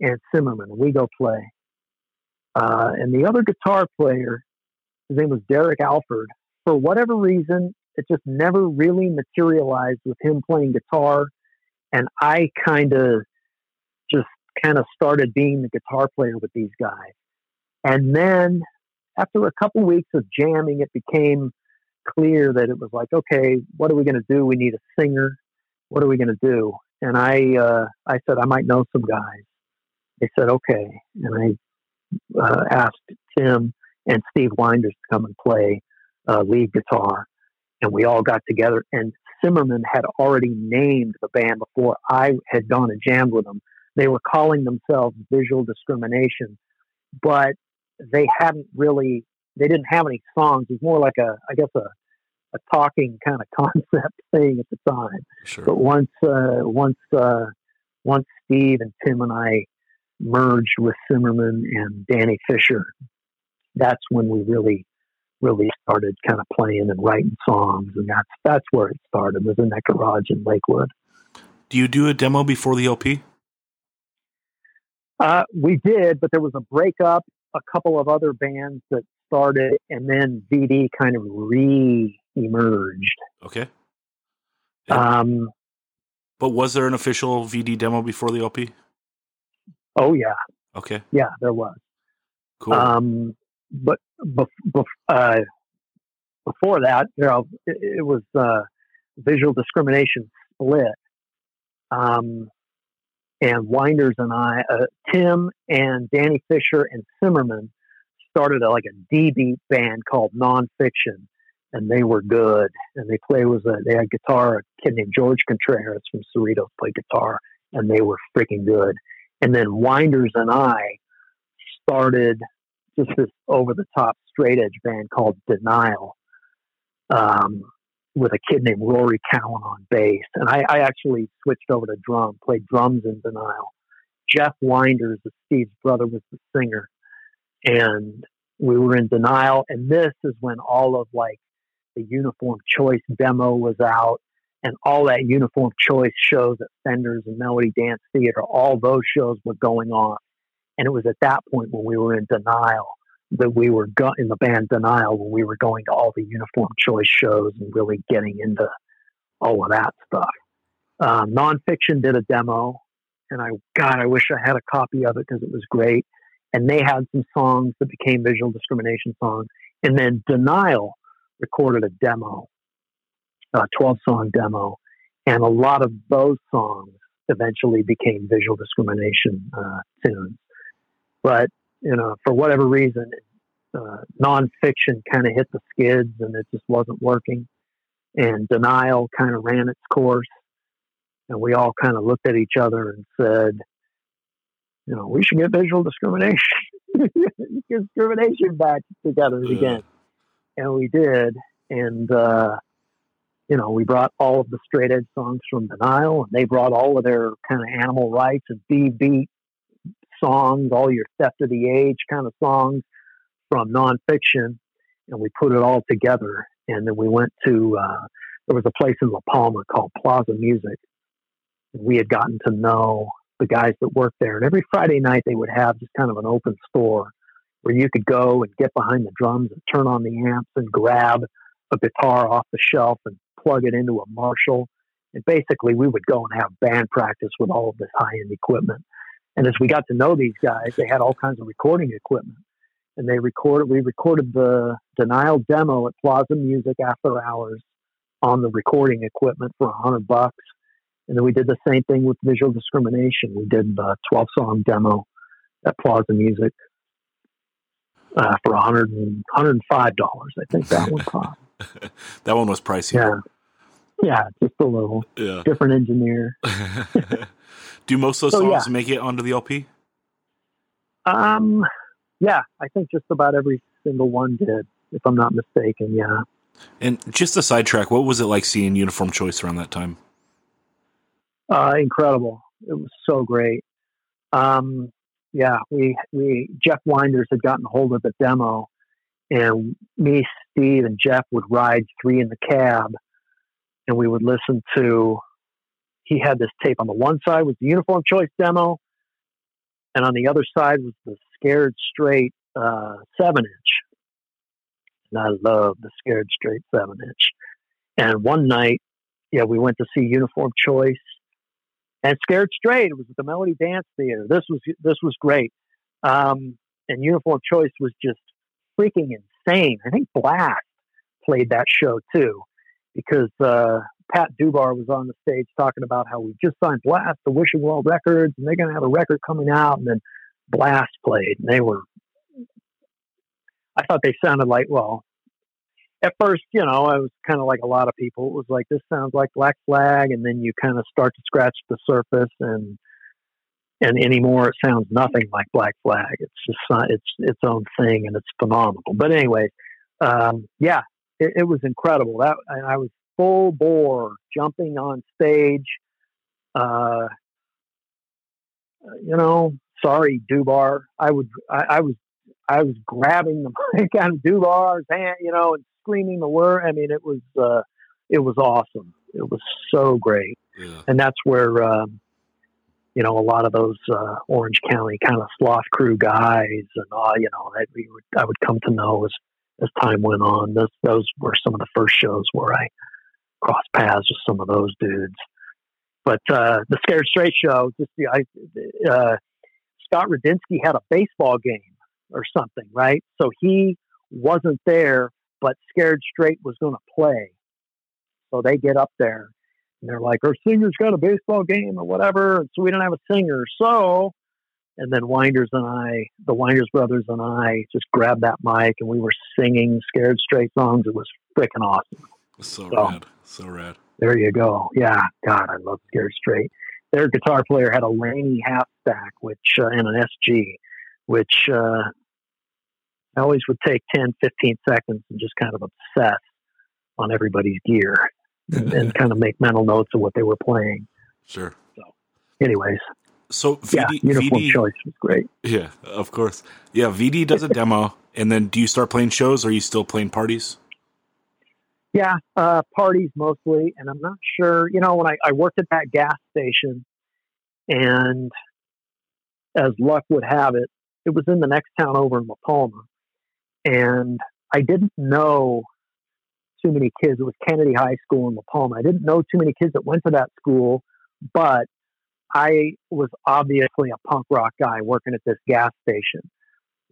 and Zimmerman. We go play. Uh, and the other guitar player, his name was Derek Alford. For whatever reason, it just never really materialized with him playing guitar. And I kind of just kind of started being the guitar player with these guys. And then after a couple weeks of jamming, it became clear that it was like, okay, what are we going to do? We need a singer. What are we going to do? And I, uh, I said, I might know some guys. They said, okay. And I uh, asked Tim and Steve Winders to come and play uh, lead guitar. And we all got together. And Zimmerman had already named the band before I had gone and jammed with them. They were calling themselves Visual Discrimination, but they hadn't really they didn't have any songs. It was more like a I guess a a talking kind of [laughs] concept thing at the time. Sure. But once uh, once uh, once Steve and Tim and I merged with Zimmerman and Danny Fisher, that's when we really really started kind of playing and writing songs, and that's that's where it started. Was in that garage in Lakewood. Do you do a demo before the LP? Uh, we did, but there was a breakup. A couple of other bands that started, and then VD kind of re-emerged. Okay. Um, But was there an official VD demo before the LP? Oh yeah, Okay. yeah, there was. Cool. Um, but bef- bef- uh, before that, you know, it, it was uh, visual discrimination split. Um, and Winders and I, uh, Tim and Danny Fisher and Zimmerman started a, like a D beat band called Nonfiction, and they were good. And they play was a they had guitar. A kid named George Contreras from Cerritos played guitar, and they were freaking good. And then Winders and I started just this over the top straight edge band called Denial, um, with a kid named Rory Cowan on bass. And I, I actually switched over to drum, played drums in Denial. Jeff Winders, Steve's brother, was the singer. And we were in Denial. And this is when all of like the Uniform Choice demo was out and all that Uniform Choice shows at Fenders and Melody Dance Theater, all those shows were going on. And it was at that point when we were in denial that we were go- in the band Denial when we were going to all the Uniform Choice shows and really getting into all of that stuff. Um, Nonfiction did a demo, and I, God, I wish I had a copy of it because it was great. And they had some songs that became visual discrimination songs. And then Denial recorded a demo, a 12 song demo. And a lot of those songs eventually became visual discrimination uh, tunes. But you know, for whatever reason, uh, nonfiction kind of hit the skids and it just wasn't working. And denial kind of ran its course. And we all kind of looked at each other and said, you know, we should get visual discrimination, [laughs] discrimination back together Yeah. again. And we did. And, uh, you know, we brought all of the straight edge songs from Denial, and they brought all of their kind of animal rights and D beat songs, all your theft of the age kind of songs from nonfiction, and we put it all together. And then we went to uh, there was a place in La Palma called Plaza Music. We had gotten to know the guys that worked there, and every Friday night they would have just kind of an open store where you could go and get behind the drums and turn on the amps and grab a guitar off the shelf and plug it into a Marshall. And basically, we would go and have band practice with all of this high end equipment. And as we got to know these guys, they had all kinds of recording equipment. And they recorded, we recorded the Denial demo at Plaza Music after hours on the recording equipment for a hundred bucks. And then we did the same thing with visual discrimination. We did the 12 song demo at Plaza Music uh, for a hundred and $105. I think that one cost. [laughs] that one was pricey. Yeah. Yeah, just a little Yeah. different engineer. [laughs] Do most of those So, songs yeah. make it onto the LP? Um, yeah, I think just about every single one did, if I'm not mistaken. Yeah. And just a sidetrack, what was it like seeing Uniform Choice around that time? Uh, incredible. It was so great. Um, yeah, we we Jeff Winders had gotten hold of the demo, and me, Steve, and Jeff would ride three in the cab, and we would listen to. He had this tape on the one side was the Uniform Choice demo, and on the other side was the Scared Straight uh, seven inch. And I love the Scared Straight seven inch. And one night, yeah, we went to see Uniform Choice and Scared Straight. It was at the Melody Dance Theater. This was this was great. Um, and Uniform Choice was just freaking insane. I think Blast played that show too, because uh, Pat Dubar was on the stage talking about how we just signed Blast to Wishing Well Records, and they're going to have a record coming out. And then Blast played, and they were. I thought they sounded like well. At first, you know, I was kind of like a lot of people. It was like this sounds like Black Flag, and then you kind of start to scratch the surface, and and anymore it sounds nothing like Black Flag. It's just not, it's its own thing, and it's phenomenal. But anyway, um, yeah, it, it, was incredible. That I was full bore jumping on stage. Uh, you know, sorry, Dubar. I would, I, I, was, I was grabbing the [laughs] mic out of Dubar's hand, you know, and screaming the word. I mean, it was, uh, it was awesome. It was so great, yeah. and that's where, um, you know, a lot of those uh, Orange County kind of sloth crew guys, and all, you know, I, would, I would come to know as as time went on. Those those were some of the first shows where I crossed paths with some of those dudes. But uh, the Scared Straight show, just the, I, uh, Scott Radinsky had a baseball game or something, right? So he wasn't there, but Scared Straight was going to play. So they get up there and they're like, our singer's got a baseball game or whatever. So we don't have a singer. So, and then Winders and I, the Winders brothers and I just grabbed that mic and we were singing Scared Straight songs. It was freaking awesome. So, so rad. So rad. There you go. Yeah. God, I love Scared Straight their guitar player had a Laney half stack, which uh, and an SG, which uh, I always would take 10, 15 seconds and just kind of obsess on everybody's gear and, and, [laughs] kind of make mental notes of what they were playing. Sure. So, anyways. So VD, yeah, uniform VD, choice was great. Yeah, of course. Yeah, VD does a demo, and then do you start playing shows? Or are you still playing parties? Yeah, uh, parties mostly, and I'm not sure. You know, when I, I worked at that gas station, and as luck would have it, it was in the next town over in La Palma, and I didn't know too many kids. It was Kennedy High School in La Palma. I didn't know too many kids that went to that school, but I was obviously a punk rock guy working at this gas station,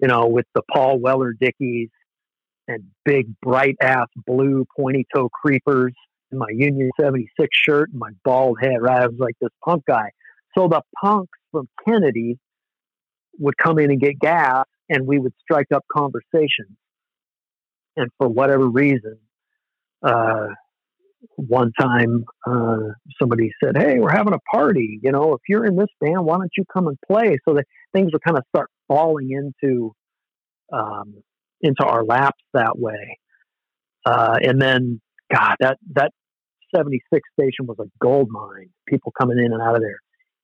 you know, with the Paul Weller Dickies and big bright ass blue pointy toe creepers and my Union 76 shirt and my bald head, right? I was like this punk guy. So the punks from Kennedy would come in and get gas and we would strike up conversations. And for whatever reason, uh, one time uh, somebody said, Hey, we're having a party. You know, if you're in this band, why don't you come and play? So that things would kind of start falling into um, into our laps that way. Uh, and then, God, that that 76 station was a gold mine. People coming in and out of there.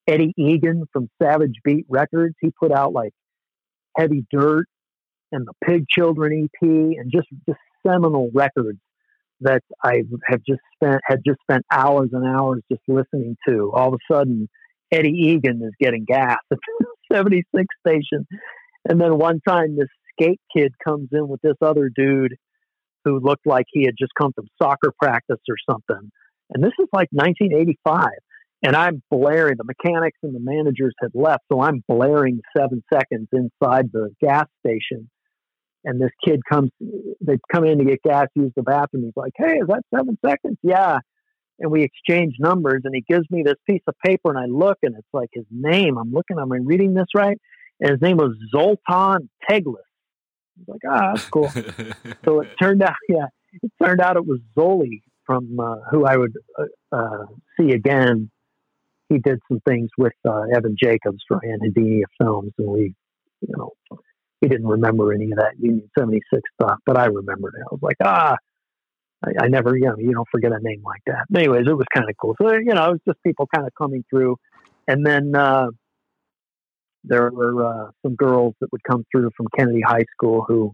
Eddie Egan from Savage Beat Records, he put out like Heavy Dirt and the Pig Children EP, and just just seminal records that I have just spent had just spent hours and hours just listening to. All of a sudden, Eddie Egan is getting gas at [laughs] 76 station, and then one time this skate kid comes in with this other dude who looked like he had just come from soccer practice or something. And this is like 1985. And I'm blaring, the mechanics and the managers had left. So I'm blaring seven seconds inside the gas station. And this kid comes, they come in to get gas, use the bathroom. He's like, Hey, is that seven seconds? Yeah. And we exchange numbers and he gives me this piece of paper and I look and it's like his name. I'm looking, i'm reading this right? And his name was Zoltan Teglas was like, ah, that's cool. [laughs] so it turned out, [laughs] yeah, it turned out it was Zoli from uh, who I would uh, uh, see again. He did some things with uh, Evan Jacobs for Anhedonia Films, and we, you know, he didn't remember any of that Union 76 stuff, but I remembered it. I was like, ah, I, I never, you know, you don't forget a name like that. But anyways, it was kind of cool. So, you know, it was just people kind of coming through. And then uh, there were uh, some girls that would come through from Kennedy High School who,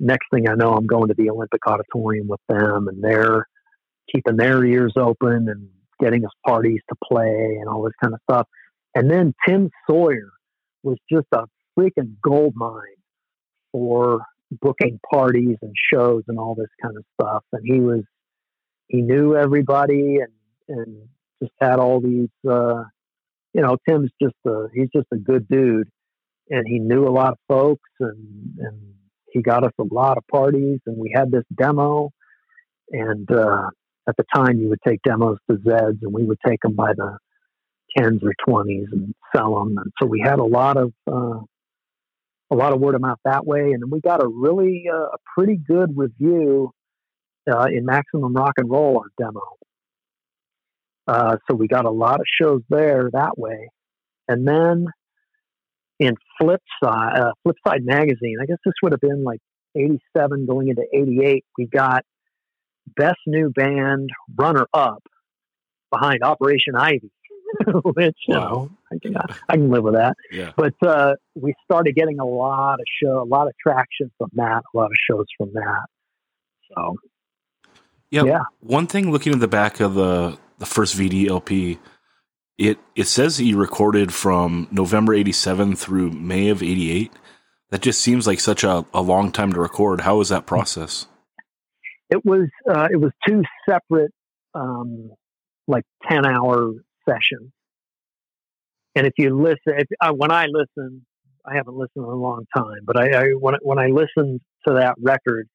next thing I know, I'm going to the Olympic Auditorium with them, and they're keeping their ears open and getting us parties to play and all this kind of stuff. And then Tim Sawyer was just a freaking gold mine for booking parties and shows and all this kind of stuff. And he was, he knew everybody and, and just had all these, uh, you know, Tim's just a, he's just a good dude and he knew a lot of folks and, and he got us a lot of parties and we had this demo and, uh, at the time you would take demos to Zeds and we would take them by the tens or twenties and sell them. And so we had a lot of, uh, a lot of word of mouth that way. And then we got a really, uh, a pretty good review uh, in Maximum Rock and Roll, our demo. Uh, so we got a lot of shows there that way. And then in Flipside, uh, Flipside magazine, I guess this would have been like 87 going into 88, we got best new band runner up behind Operation Ivy. [laughs] which you know I can, I can live with that. Yeah. But uh, we started getting a lot of show, a lot of traction from that, a lot of shows from that. So Yeah. Yeah. One thing looking at the back of the the first VDLP, it it says you recorded from November eighty seven through May of eighty eight. That just seems like such a, a long time to record. How was that process? it was uh, it was two separate um, like ten hour sessions. And if you listen, if, uh, when I listen, I haven't listened in a long time, but I, I when when I listen to that record,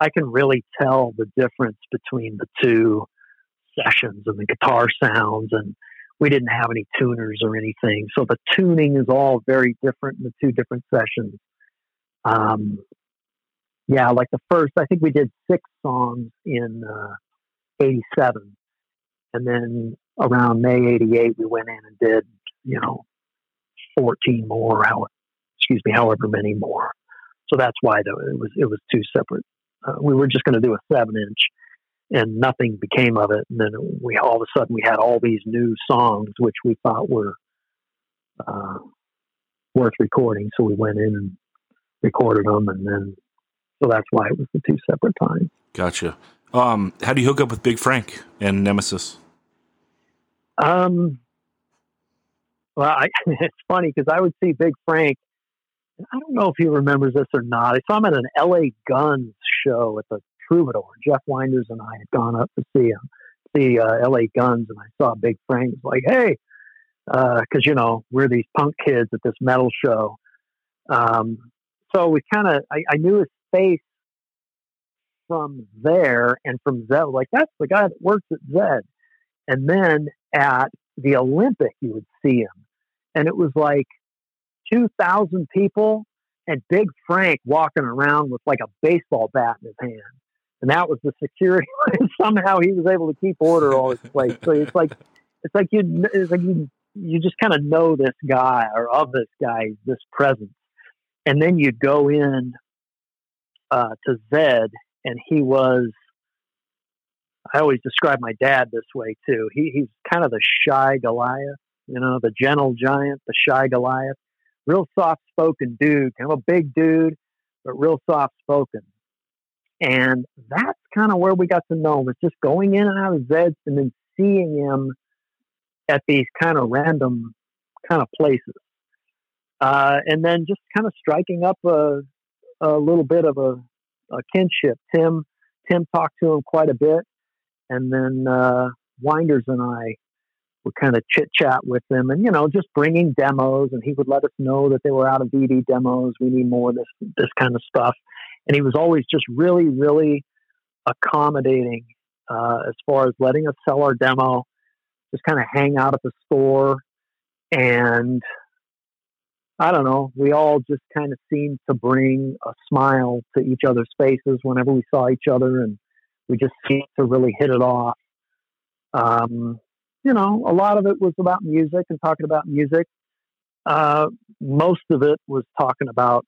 I can really tell the difference between the two sessions and the guitar sounds and we didn't have any tuners or anything. So the tuning is all very different in the two different sessions. Um, yeah like the first i think we did six songs in uh, 87 and then around may 88 we went in and did you know 14 more how excuse me however many more so that's why it was it was two separate uh, we were just going to do a seven inch and nothing became of it. And then we all of a sudden we had all these new songs which we thought were uh, worth recording. So we went in and recorded them, and then so that's why it was the two separate times. Gotcha. Um, how do you hook up with Big Frank and Nemesis? Um, well, I, [laughs] it's funny because I would see Big Frank. I don't know if he remembers this or not. I saw him at an LA Guns show at the Troubadour. Jeff Winders and I had gone up to see him, see uh, LA Guns, and I saw Big Frank. Like, hey, uh, because uh, you know we're these punk kids at this metal show. Um, so we kind of, I, I, knew his face from there and from Zed. Like that's the guy that works at Zed. And then at the Olympic, you would see him, and it was like two thousand people and Big Frank walking around with like a baseball bat in his hand and that was the security. [laughs] Somehow he was able to keep order all this place. So it's like it's like you it's like you you just kind of know this guy or of this guy, this presence, and then you go in uh, to Zed, and he was. I always describe my dad this way too. He he's kind of the shy Goliath, you know, the gentle giant, the shy Goliath, real soft spoken dude, kind of a big dude, but real soft spoken and that's kind of where we got to know him. It's just going in and out of Zeds and then seeing him at these kind of random kind of places. Uh, and then just kind of striking up a, a little bit of a, a, kinship. Tim, Tim talked to him quite a bit. And then uh, Winders and I would kind of chit chat with them and, you know, just bringing demos. And he would let us know that they were out of VD demos. We need more of this, this kind of stuff and he was always just really, really accommodating uh, as far as letting us sell our demo, just kind of hang out at the store, and I don't know. We all just kind of seemed to bring a smile to each other's faces whenever we saw each other, and we just seemed to really hit it off. Um, you know, a lot of it was about music and talking about music. Uh, most of it was talking about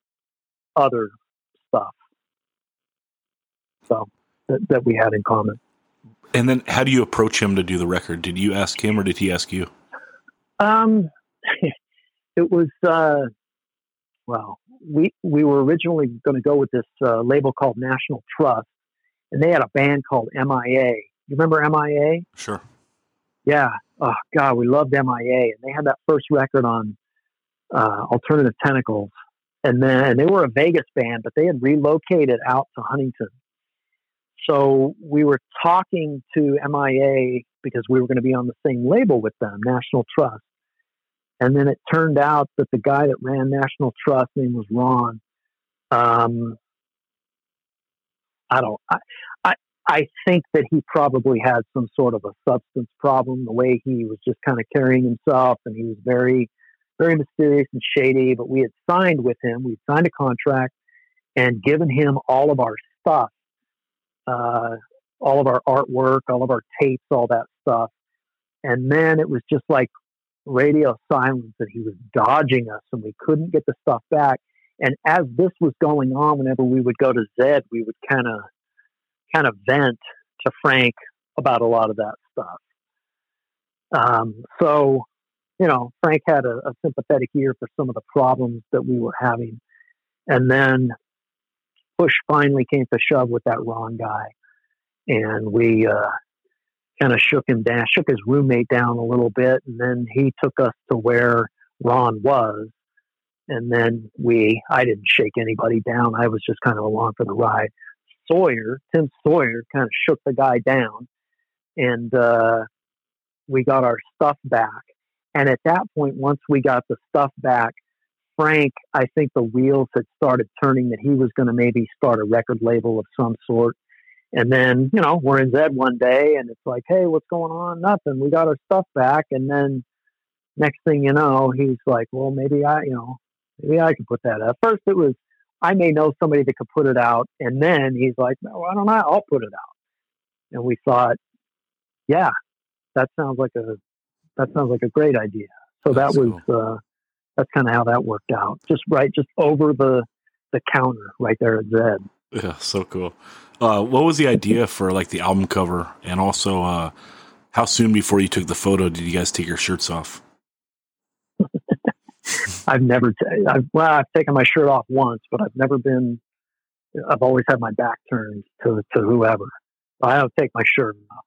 other stuff. So that, that we had in common. And then, how do you approach him to do the record? Did you ask him, or did he ask you? Um, [laughs] it was uh, well, we we were originally going to go with this uh, label called National Trust, and they had a band called MIA. You remember MIA? Sure. Yeah. Oh God, we loved MIA, and they had that first record on uh, Alternative Tentacles, and then and they were a Vegas band, but they had relocated out to Huntington. So we were talking to MIA because we were going to be on the same label with them, National Trust. And then it turned out that the guy that ran National Trust name was Ron. Um, I don't. I, I think that he probably had some sort of a substance problem. The way he was just kind of carrying himself, and he was very, very mysterious and shady. But we had signed with him. We signed a contract and given him all of our stuff, uh, all of our artwork, all of our tapes, all that stuff. And then it was just like radio silence that he was dodging us and we couldn't get the stuff back. And as this was going on, whenever we would go to Zed, we would kind of kind of vent to Frank about a lot of that stuff. Um, so, you know, Frank had a, a, sympathetic ear for some of the problems that we were having. And then push finally came to shove with that Ron guy. And we, uh, kind of shook him down, shook his roommate down a little bit, and then he took us to where Ron was. And then we, I didn't shake anybody down. I was just kind of along for the ride. Sawyer, Tim Sawyer, kind of shook the guy down, and uh, we got our stuff back. And at that point, once we got the stuff back, Frank, I think the wheels had started turning that he was going to maybe start a record label of some sort. And then, you know, we're in Zed one day and it's like, hey, what's going on? Nothing. We got our stuff back. And then next thing you know, he's like, well, maybe I, you know, maybe I can put that up. First, it was, I may know somebody that could put it out. And then he's like, no, I don't know. I'll put it out. And we thought, yeah, that sounds like a, that sounds like a great idea. So that was, cool. uh, that's kind of how that worked out. Just right, just over the, the counter right there at Zed. Yeah, so cool. Uh, what was the idea for like the album cover, and also uh, how soon before you took the photo did you guys take your shirts off? I've never, t- I've, well, I've taken my shirt off once, but I've never been. I've always had my back turned to to whoever. I don't take my shirt off.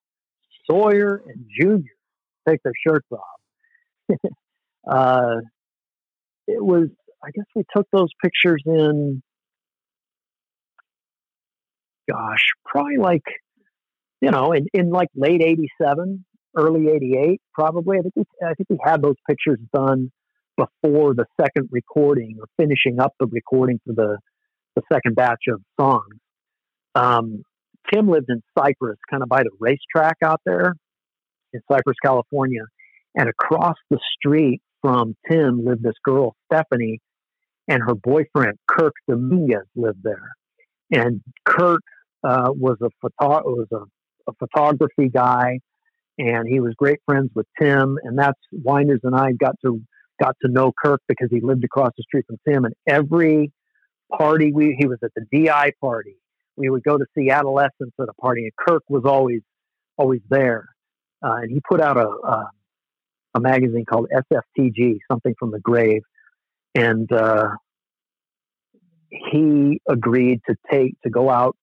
Sawyer and Junior take their shirts off. [laughs] uh, it was, I guess, we took those pictures in gosh, probably like, you know, in, in like late 87, early 88, probably. I think, we, I think we had those pictures done before the second recording or finishing up the recording for the, the second batch of songs. Um, Tim lived in Cypress, kind of by the racetrack out there in Cypress, California. And across the street from Tim lived this girl, Stephanie, and her boyfriend, Kirk Dominguez, lived there. And Kirk uh, was a photo was a, a, photography guy, and he was great friends with Tim. And that's Winders and I got to got to know Kirk because he lived across the street from Tim. And every party we he was at the DI party, we would go to see Adolescents at a party, and Kirk was always always there. Uh, and he put out a, a, a magazine called SFTG, something from the grave, and uh, he agreed to take to go out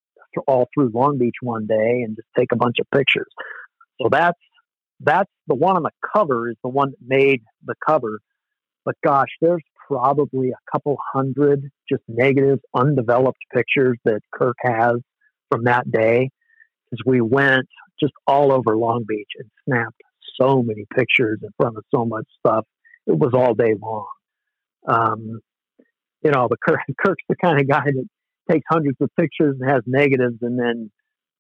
all through Long Beach one day and just take a bunch of pictures. So that's that's the one on the cover is the one that made the cover. But gosh, there's probably a couple hundred just negative, undeveloped pictures that Kirk has from that day. Because we went just all over Long Beach and snapped so many pictures in front of so much stuff. It was all day long. Um, you know, but Kirk, [laughs] Kirk's the kind of guy that takes hundreds of pictures and has negatives and then,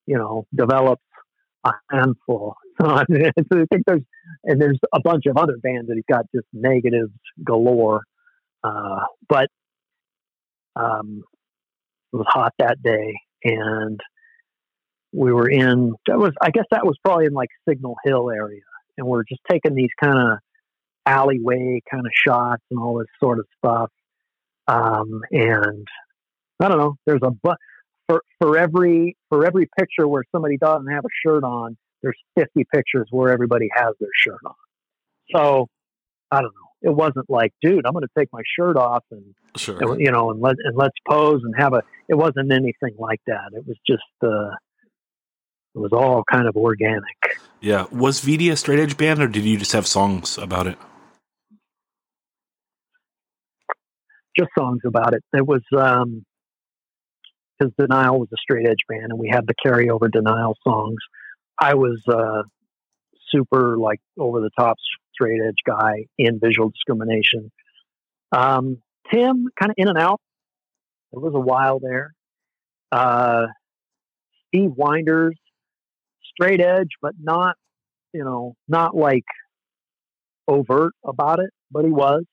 you know, develops a handful. [laughs] I, so I think there's, and there's a bunch of other bands that he's got just negatives galore. Uh, but um, it was hot that day and we were in, that was, I guess that was probably in like Signal Hill area. And we're just taking these kind of alleyway kind of shots and all this sort of stuff. Um, and I don't know. There's a but for for every for every picture where somebody doesn't have a shirt on, there's 50 pictures where everybody has their shirt on. So I don't know. It wasn't like, dude, I'm going to take my shirt off and Sure. and, you know and let and let's pose and have a. It wasn't anything like that. It was just uh, it was all kind of organic. Yeah. Was VD a straight edge band, or did you just have songs about it? just songs about it. It was um because Denial was a straight edge band, and we had the carryover Denial songs. I was uh, super like over the top straight edge guy in visual discrimination. Um, Tim kind of in and out. There was a while there. Uh, Steve Winders, straight edge, but not you know not like overt about it, but he was.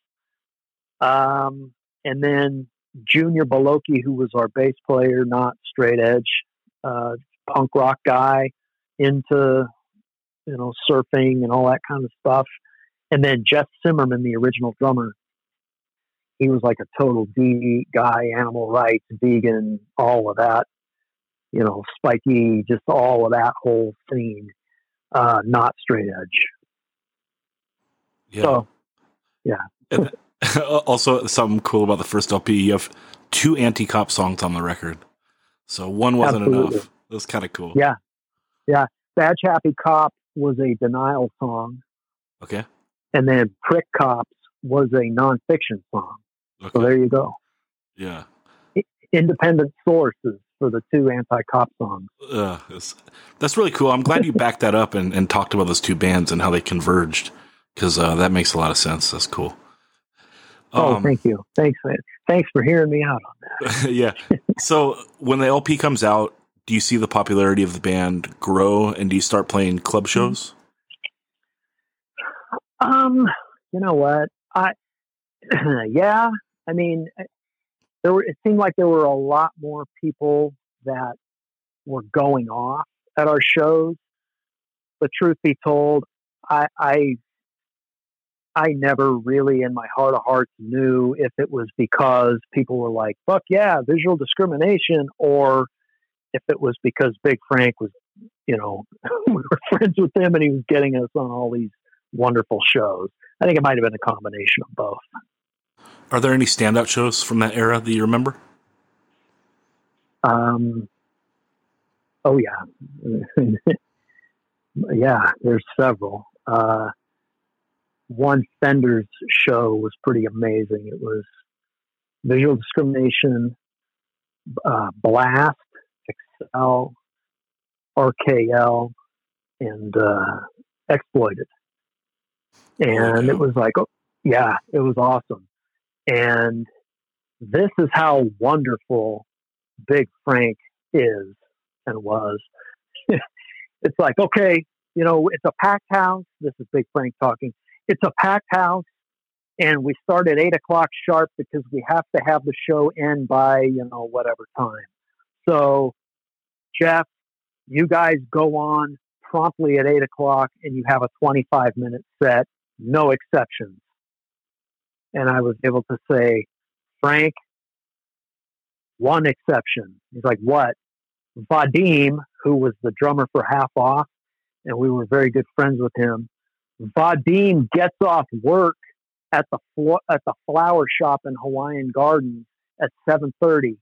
Um, and then Junior Baloki, who was our bass player, not straight edge, uh, punk rock guy, into you know surfing and all that kind of stuff. And then Jeff Zimmerman, the original drummer, he was like a total D guy, animal rights, vegan, all of that. You know, spiky, just all of that whole scene. Uh, not straight edge. Yeah. So And [laughs] also, something cool about the first LP, you have two anti cop songs on the record. So one wasn't Absolutely. enough. That was kind of cool. Yeah. Badge Happy Cop was a denial song, Okay. and then Prick Cops was a nonfiction song. So there you go. Yeah. Independent sources for the two anti-cop songs. Uh, that's really cool. I'm glad you backed that up and, and talked about those two bands and how they converged because uh, that makes a lot of sense. That's cool. Oh, Um, thank you. Thanks, man. Thanks for hearing me out on that. [laughs] yeah. So when the LP comes out, do you see the popularity of the band grow and do you start playing club shows? Um, you know what? I [clears throat] yeah. I mean, there were. It seemed like there were a lot more people that were going off at our shows. But truth be told, I I I never really, in my heart of hearts, knew if it was because people were like, "Fuck yeah, visual discrimination," or if it was because Big Frank was, you know, [laughs] we were friends with him and he was getting us on all these wonderful shows. I think it might have been a combination of both. Are there any standout shows from that era that you remember? Um, oh yeah, [laughs] yeah. There's several. Uh, one Fender's show was pretty amazing. It was visual discrimination, uh, blast, Excel, RKL, and uh, exploited. And it was like, oh, yeah, it was awesome. And this is how wonderful Big Frank is and was. [laughs] it's like, okay, you know, it's a packed house. This is Big Frank talking. It's a packed house, and we start at eight o'clock sharp because we have to have the show end by, you know, whatever time. So, Jeff, you guys go on promptly at eight o'clock and you have a 25 minute set, no exceptions. And I was able to say, Frank, one exception. He's like, what? Vadim, who was the drummer for Half Off, and we were very good friends with him. Vadim gets off work at the flo- at the flower shop in Hawaiian Gardens at 7:30,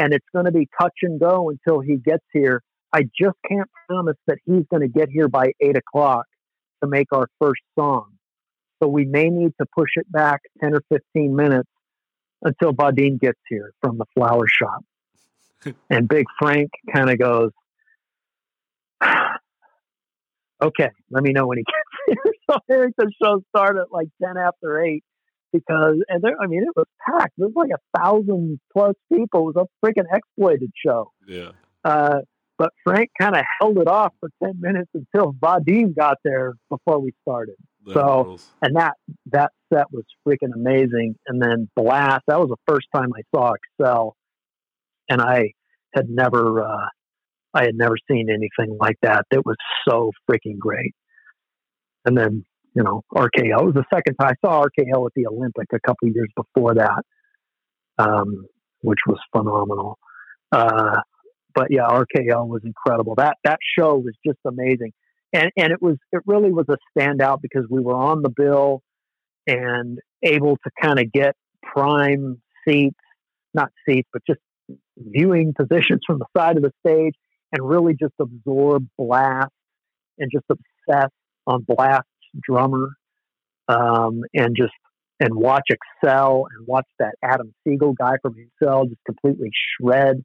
and it's going to be touch and go until he gets here. I just can't promise that he's going to get here by eight o'clock to make our first song. So we may need to push it back 10 or 15 minutes until Vadim gets here from the flower shop. [laughs] and Big Frank kind of goes, [sighs] okay, let me know when he gets [laughs] here. so the show started at like 10 after 8 because, and there, I mean, it was packed. There was like a thousand plus people. It was a freaking exploited show. Yeah. Uh, but Frank kind of held it off for 10 minutes until Vadim got there before we started So- and that that set was freaking amazing. And then Blast, that was the first time I saw Excel, and I had never uh, I had never seen anything like that. That was so freaking great. And then you know RKL it was the second time I saw RKL at the Olympic a couple years before that, um, which was phenomenal. Uh, but yeah, RKL was incredible. That that show was just amazing, and and it was it really was a standout because we were on the bill and able to kind of get prime seats, not seats, but just viewing positions from the side of the stage and really just absorb Blast and just obsess on Blast's drummer um, and just and watch Excel and watch that Adam Siegel guy from Excel just completely shred.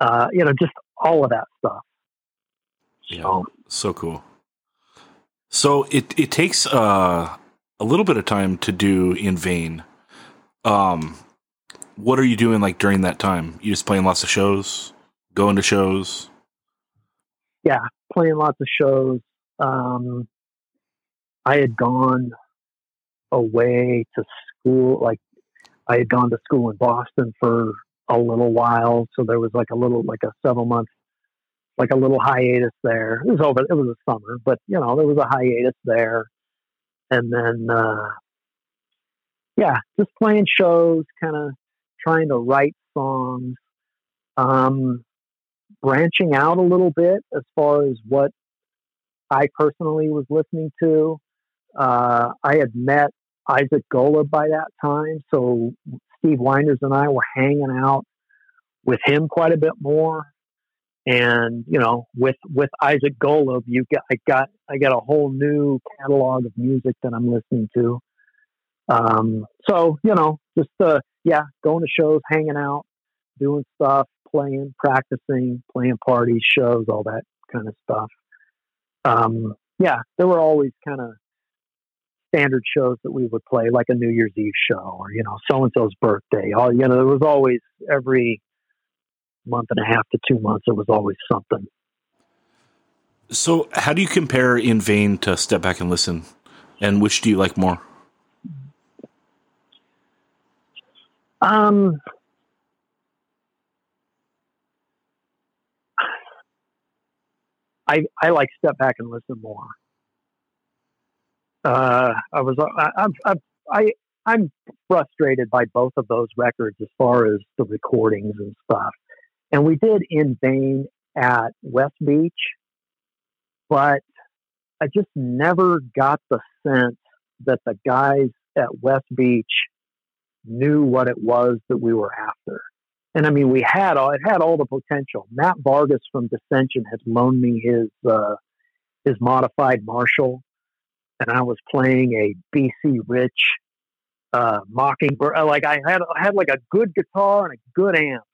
Uh, you know, just all of that stuff. Yeah, so, so cool. So it it takes uh, a little bit of time to do in vain. Um, what are you doing like during that time? You just playing lots of shows, going to shows? Yeah, playing lots of shows. Um, I had gone away to school, like I had gone to school in Boston for a little while, so there was like a little, like a several months, like a little hiatus there. It was over. It was a summer, but you know there was a hiatus there, and then uh, yeah, just playing shows, kind of trying to write songs, um, branching out a little bit as far as what I personally was listening to. Uh, I had met Isaac Golub by that time, so Steve Winders and I were hanging out with him quite a bit more. And you know, with with Isaac Golub, you got I got I got a whole new catalog of music that I'm listening to. Um, so you know, just uh, yeah, going to shows, hanging out, doing stuff, playing, practicing, playing parties, shows, all that kind of stuff. Um, yeah, there were always kind of standard shows that we would play, like a New Year's Eve show or you know so and so's birthday. All you know, there was always every month and a half to two months. There was always something. So, how do you compare In Vain to Step Back and Listen, and which do you like more? Um, I I like step back and listen more. Uh, I was I, I, I I'm frustrated by both of those records as far as the recordings and stuff. And we did in vain at West Beach, but I just never got the sense that the guys at West Beach knew what it was that we were after. And I mean, we had all it had all the potential. Matt Vargas from Dissension had loaned me his uh, his modified Marshall, and I was playing a BC Rich uh, Mockingbird. Uh, like I had I had like a good guitar and a good amp,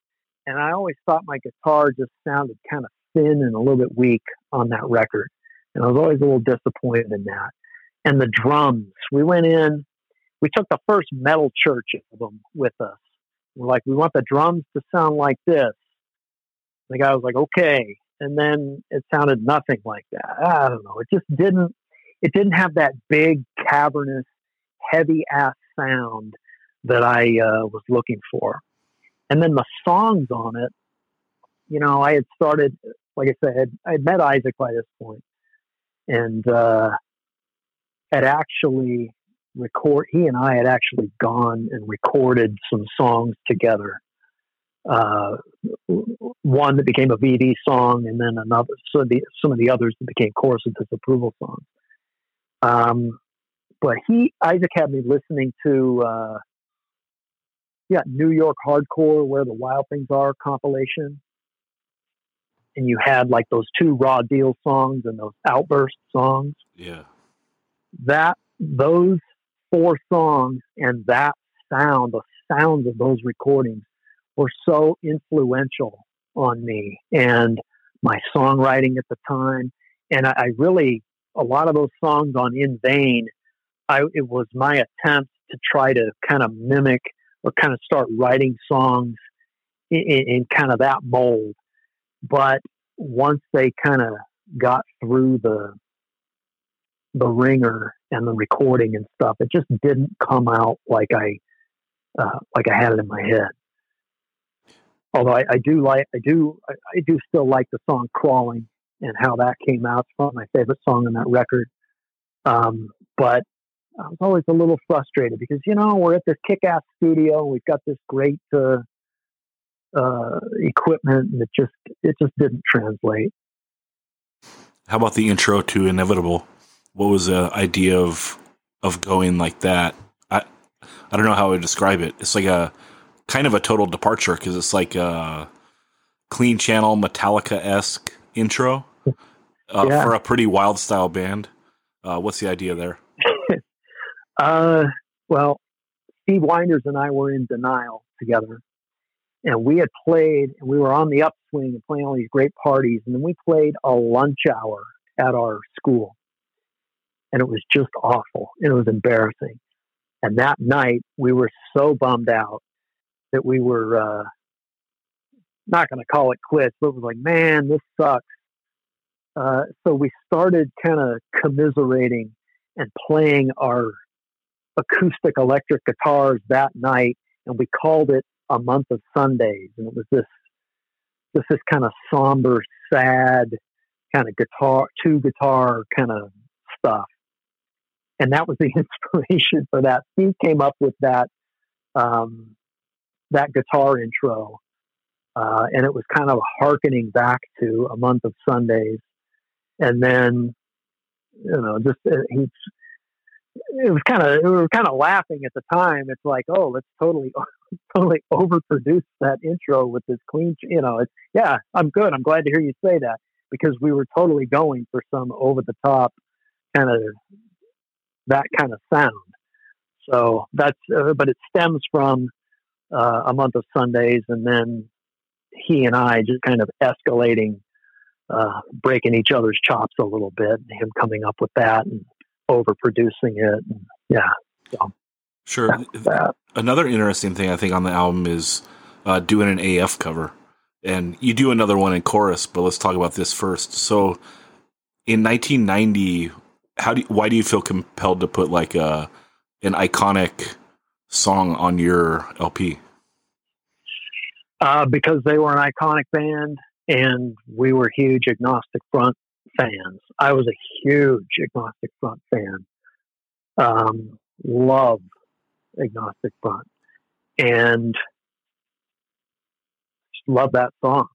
and I always thought my guitar just sounded kind of thin and a little bit weak on that record, and I was always a little disappointed in that. And the drums, we went in we took the first metal church album with us. We're like, we want the drums to sound like this. The guy was like, okay. And then it sounded nothing like that. I don't know. It just didn't, it didn't have that big, cavernous, heavy ass sound that I uh, was looking for. And then the songs on it, you know, I had started, like I said, I had met Isaac by this point and uh, had actually record. He and I had actually gone and recorded some songs together. Uh, one that became a VD song, and then another. So the, some of the others that became chorus of disapproval songs. Um, but he Isaac had me listening to uh, yeah New York hardcore, where the wild things are compilation, and you had like those two raw deal songs and those outburst songs. Yeah, that those four songs and that sound, the sounds of those recordings were so influential on me and my songwriting at the time. And I, I really, a lot of those songs on In Vain, I, it was my attempt to try to kind of mimic or kind of start writing songs in, in kind of that mold. But once they kind of got through the the ringer and the recording and stuff. It just didn't come out like I uh, like I had it in my head. Although I, I do like I do I, I, do still like the song "Crawling" and how that came out. It's probably my favorite song on that record. Um, but I was always a little frustrated because you know we're at this kick-ass studio we've got this great uh, uh, equipment, and it just it just didn't translate. How about the intro to Inevitable? What was the idea of of going like that? I I don't know how I would describe it. It's like a kind of a total departure because it's like a clean channel Metallica esque intro uh, Yeah. for a pretty wild style band. Uh, what's the idea there? [laughs] Uh, well, Steve Winders and I were in denial together, and we had played, and we were on the upswing and playing all these great parties, and then we played a lunch hour at our school, and it was just awful, and it was embarrassing. And that night, we were so bummed out that we were uh, not going to call it quits, but it was like, man, this sucks. Uh, so we started kind of commiserating and playing our acoustic electric guitars that night, and we called it a month of Sundays, and it was this this kind of somber, sad kind of guitar, two guitar kind of stuff, and that was the [laughs] inspiration for that. Steve came up with that um, that guitar intro, uh, and it was kind of harkening back to a month of Sundays, and then you know just uh, he it was kind of we were kind of laughing at the time. It's like, oh, let's totally [laughs] totally overproduce that intro with this clean. You know, it's yeah, I'm good. I'm glad to hear you say that because we were totally going for some over the top kind of that kind of sound. So that's uh, but it stems from uh, a month of Sundays, and then he and I just kind of escalating, uh, breaking each other's chops a little bit. And him coming up with that and overproducing it. And yeah, Sure. Another interesting thing I think on the album is uh, doing an AF cover, and you do another one in chorus. But let's talk about this first. So, in 1990, how do you, why do you feel compelled to put like a an iconic song on your LP? Uh, because they were an iconic band and we were huge Agnostic Front fans. I was a huge Agnostic Front fan. Um, love Agnostic Front and love that song.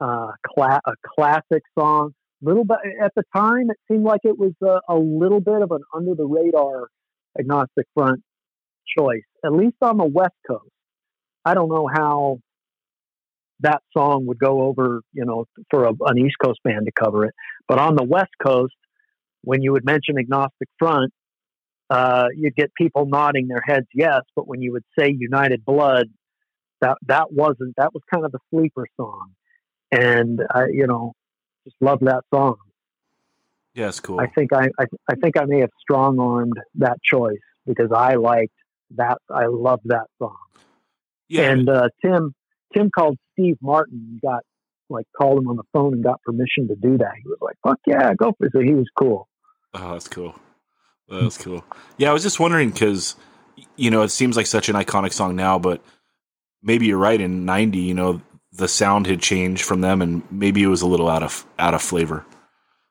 Uh, cla- a classic song. Little bit at the time, it seemed like it was a, a little bit of an under the radar Agnostic Front choice, at least on the West Coast. I don't know how that song would go over, you know, for a, an East Coast band to cover it. But on the West Coast, when you would mention Agnostic Front, uh, you'd get people nodding their heads yes. But when you would say United Blood, that that wasn't that was kind of the sleeper song, and I, you know, just love that song. Yeah, it's cool. I think I, I I think I may have strong armed that choice because I liked that. I loved that song. yeah, And uh, Tim Tim called Steve Martin got like called him on the phone and got permission to do that. He was like, "Fuck yeah, go for it!" So he was cool. Oh, that's cool. That's cool. Yeah, I was just wondering because you know it seems like such an iconic song now, but maybe you're right. In '90, you know, the sound had changed from them, and maybe it was a little out of out of flavor.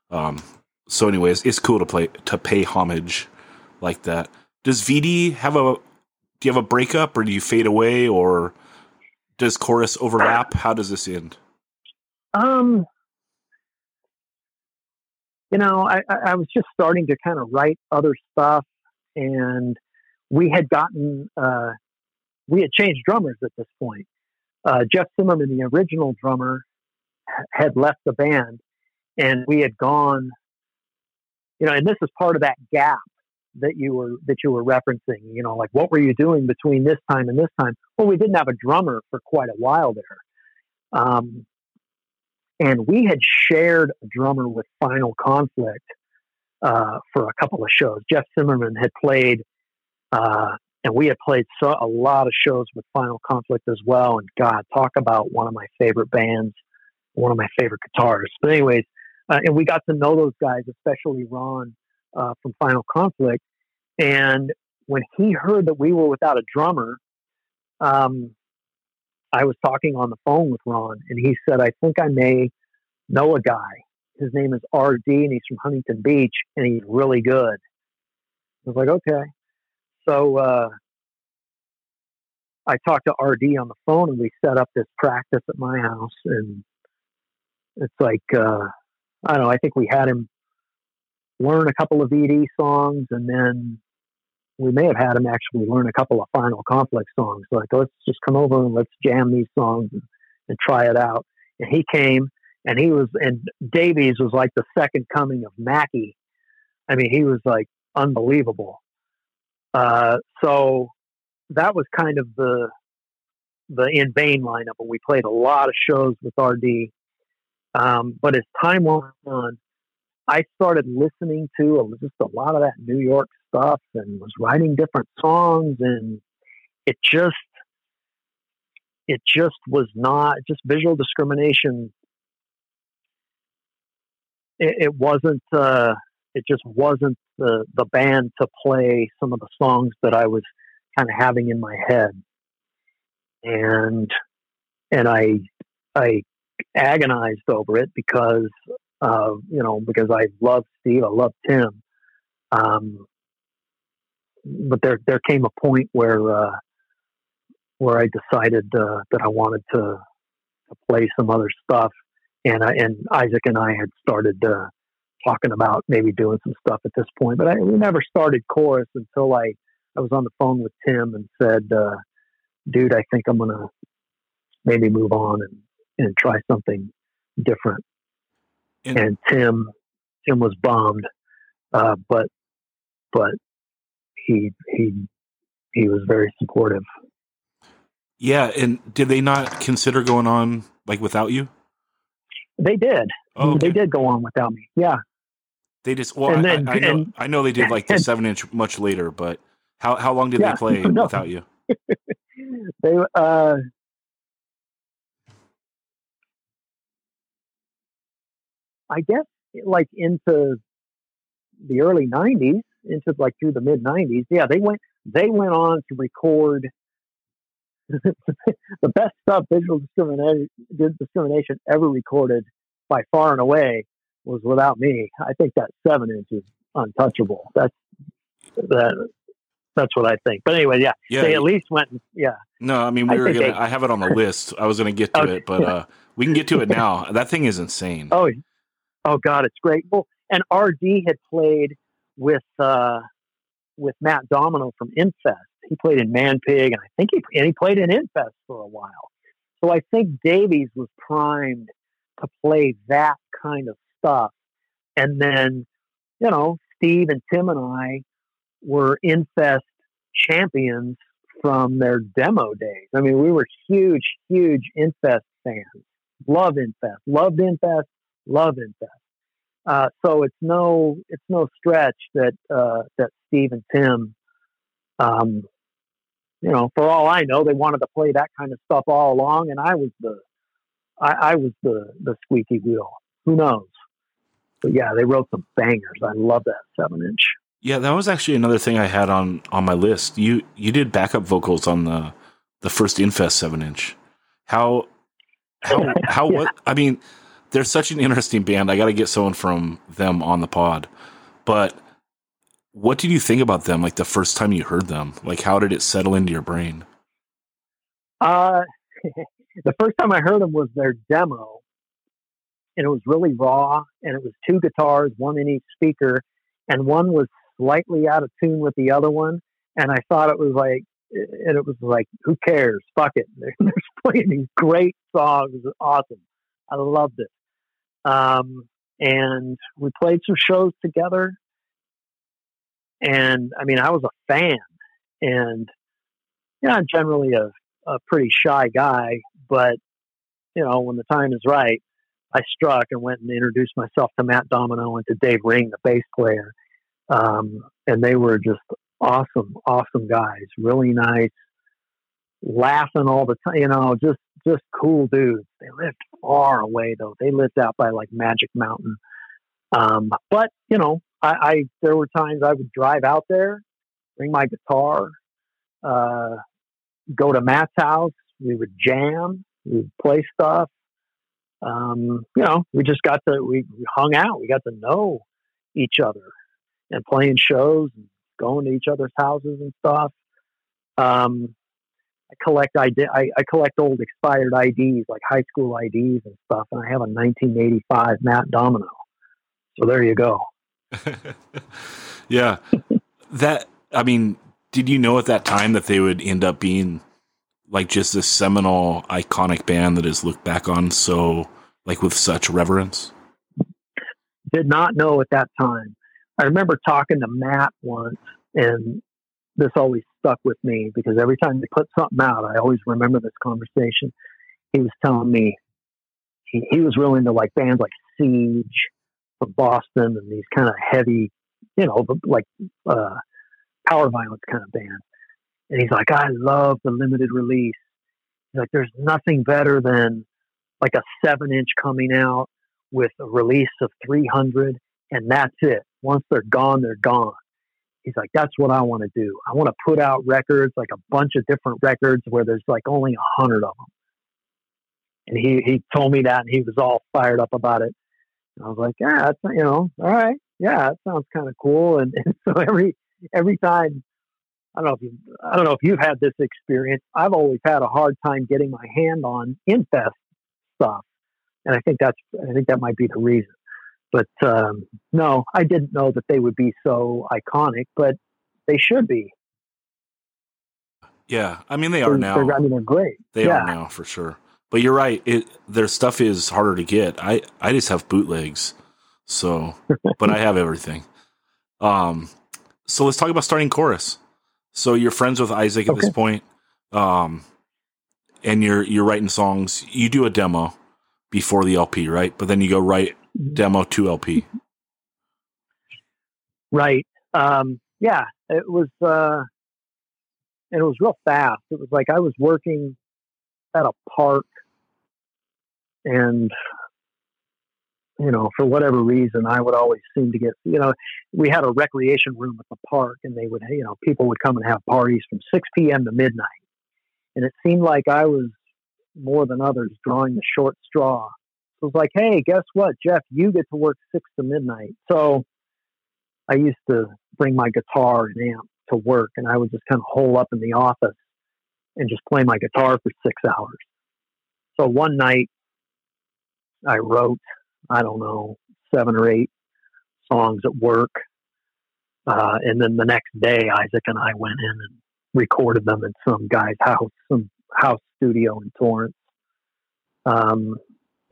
Um. So, anyways, it's cool to play to pay homage like that. Does VD have a? Do you have a breakup, or do you fade away, or does chorus overlap? How does this end? Um, you know, I, I was just starting to kind of write other stuff, and we had gotten uh, we had changed drummers at this point. Uh, Jeff Zimmerman, the original drummer, had left the band, and we had gone. You know, and this is part of that gap that you were that you were referencing. You know, like what were you doing between this time and this time? Well, we didn't have a drummer for quite a while there. Um, and we had shared a drummer with Final Conflict uh, for a couple of shows. Jeff Zimmerman had played, uh, and we had played so, a lot of shows with Final Conflict as well. And God, talk about one of my favorite bands, one of my favorite guitarists. But anyways, uh, and we got to know those guys, especially Ron uh, from Final Conflict. And when he heard that we were without a drummer, um, I was talking on the phone with Ron, and he said, "I think I may know a guy. His name is RD, and he's from Huntington Beach, and he's really good." I was like, "Okay." So uh, I talked to RD on the phone and we set up this practice at my house and it's like uh, I don't know. I think we had him learn a couple of VD songs and then we may have had him actually learn a couple of Final Conflict songs. Like, let's just come over and let's jam these songs and, and try it out. And he came and he was, and Davies was like the second coming of Mackie. I mean, he was like unbelievable. Uh, so that was kind of the the in vain lineup, and we played a lot of shows with RD. Um, but as time went on, I started listening to just a lot of that New York stuff and was writing different songs, and it just it just was not just visual discrimination. It, it wasn't. Uh, it just wasn't the the band to play some of the songs that I was kind of having in my head, and and I I agonized over it because uh, you know because I love Steve, I love Tim, um, but there there came a point where uh, where I decided uh, that I wanted to, to play some other stuff, and I, and Isaac and I had started uh, talking about maybe doing some stuff at this point, but I, we never started chorus until I I was on the phone with Tim and said, uh, "Dude, I think I'm gonna maybe move on and and try something different." And, and Tim Tim was bombed, uh, but but he he he was very supportive. Yeah, and did they not consider going on like without you? They did. Oh, okay. They did go on without me. Yeah. They just well, then, I, I, know and, I know they did like the and, seven inch much later, but how how long did yeah, they [laughs] play no. without you? [laughs] they uh, I guess like into the early '90s, into like through the mid '90s. Yeah, they went they went on to record [laughs] the best stuff visual discrimination discrimination ever recorded by far and away was without me. I think that seven inch is untouchable. That's that that's what I think. But anyway, yeah, yeah they at least went. Yeah. No, I mean we I were gonna. They, I have it on the list. I was gonna get to okay. it, but uh, we can get to it now. That thing is insane. [laughs] Oh, oh God, it's great. Well, and RD had played with uh, with Matt Domino from Infest. He played in Man Pig, and I think he and he played in Infest for a while. So I think Davies was primed to play that kind of stuff. And then, you know, Steve and Tim and I were Infest champions from their demo days. I mean, we were huge, huge Infest fans. Love Infest, loved Infest, love Infest. Uh, so it's no it's no stretch that uh, that Steve and Tim, um, you know, for all I know, they wanted to play that kind of stuff all along, and I was the I, I was the the squeaky wheel. Who knows? But yeah, they wrote some bangers. I love that seven inch. Yeah, that was actually another thing I had on on my list. You you did backup vocals on the the first Infest seven inch. How how [laughs] how yeah. what? I mean, they're such an interesting band. I got to get someone from them on the pod. But what did you think about them? Like the first time you heard them, like how did it settle into your brain? Uh, [laughs] the first time I heard them was their demo, and it was really raw, and it was two guitars, one in each speaker, and one was slightly out of tune with the other one, and I thought it was like, and it was like, who cares? Fuck it. They're, [laughs] they're playing these great songs. Awesome. I loved it. Um, and we played some shows together. And I mean, I was a fan, and you know, I'm generally a, a pretty shy guy, but you know, when the time is right, I struck and went and introduced myself to Matt Domino and to Dave Ring, the bass player. Um, and they were just awesome, awesome guys, really nice, laughing all the time, you know, just just cool dudes. They lived far away though. They lived out by like Magic Mountain. Um, but you know, I, I there were times I would drive out there, bring my guitar, uh, go to Matt's house. We would jam. We would play stuff. Um, you know, we just got to we, hung out. We got to know each other and playing shows and going to each other's houses and stuff. Um, I collect ID, I, I collect old expired IDs like high school IDs and stuff, and I have a 1985 Matt Domino. So there you go. [laughs] yeah, that I mean, did you know at that time that they would end up being like just this seminal, iconic band that is looked back on so like with such reverence? Did not know at that time. I remember talking to Matt once, and this always stuck with me because every time they put something out, I always remember this conversation. He was telling me he, he was really into like bands like Siege from Boston and these kind of heavy, you know, like uh, power violence kind of bands. And he's like, I love the limited release. He's like, there's nothing better than like a seven inch coming out with a release of 300, and that's it. Once they're gone, they're gone. He's like, that's what I want to do. I want to put out records, like a bunch of different records where there's like only a hundred of them. And he, he told me that and he was all fired up about it. And I was like, yeah, that's, you know, all right. Yeah, that sounds kind of cool. And, [laughs] and so every, every time I don't know if you, I don't know if you've had this experience. I've always had a hard time getting my hand on Infest stuff, and I think that's I think that might be the reason. But um, no, I didn't know that they would be so iconic, but they should be. Yeah, I mean they are now. I mean they're great. They yeah. are now for sure. But you're right. It their stuff is harder to get. I I just have bootlegs, so but I have everything. Um, so let's talk about starting chorus. So you're friends with Isaac at okay. this point, um, and you're you're writing songs. You do a demo before the LP, right? But then you go write demo two LP. Right. Um, yeah. It was, uh, and it was real fast. It was like I was working at a park, and you know, for whatever reason, I would always seem to get, you know, we had a recreation room at the park and they would, you know, people would come and have parties from 6 p.m. to midnight. And it seemed like I was more than others drawing the short straw. Was like, hey, guess what, Jeff, you get to work 6 to midnight. So I used to bring my guitar and amp to work and I would just kind of hole up in the office and just play my guitar for six hours. So one night I wrote I don't know, seven or eight songs at work. Uh, and then the next day, Isaac and I went in and recorded them in some guy's house, some house studio in Torrance. Um,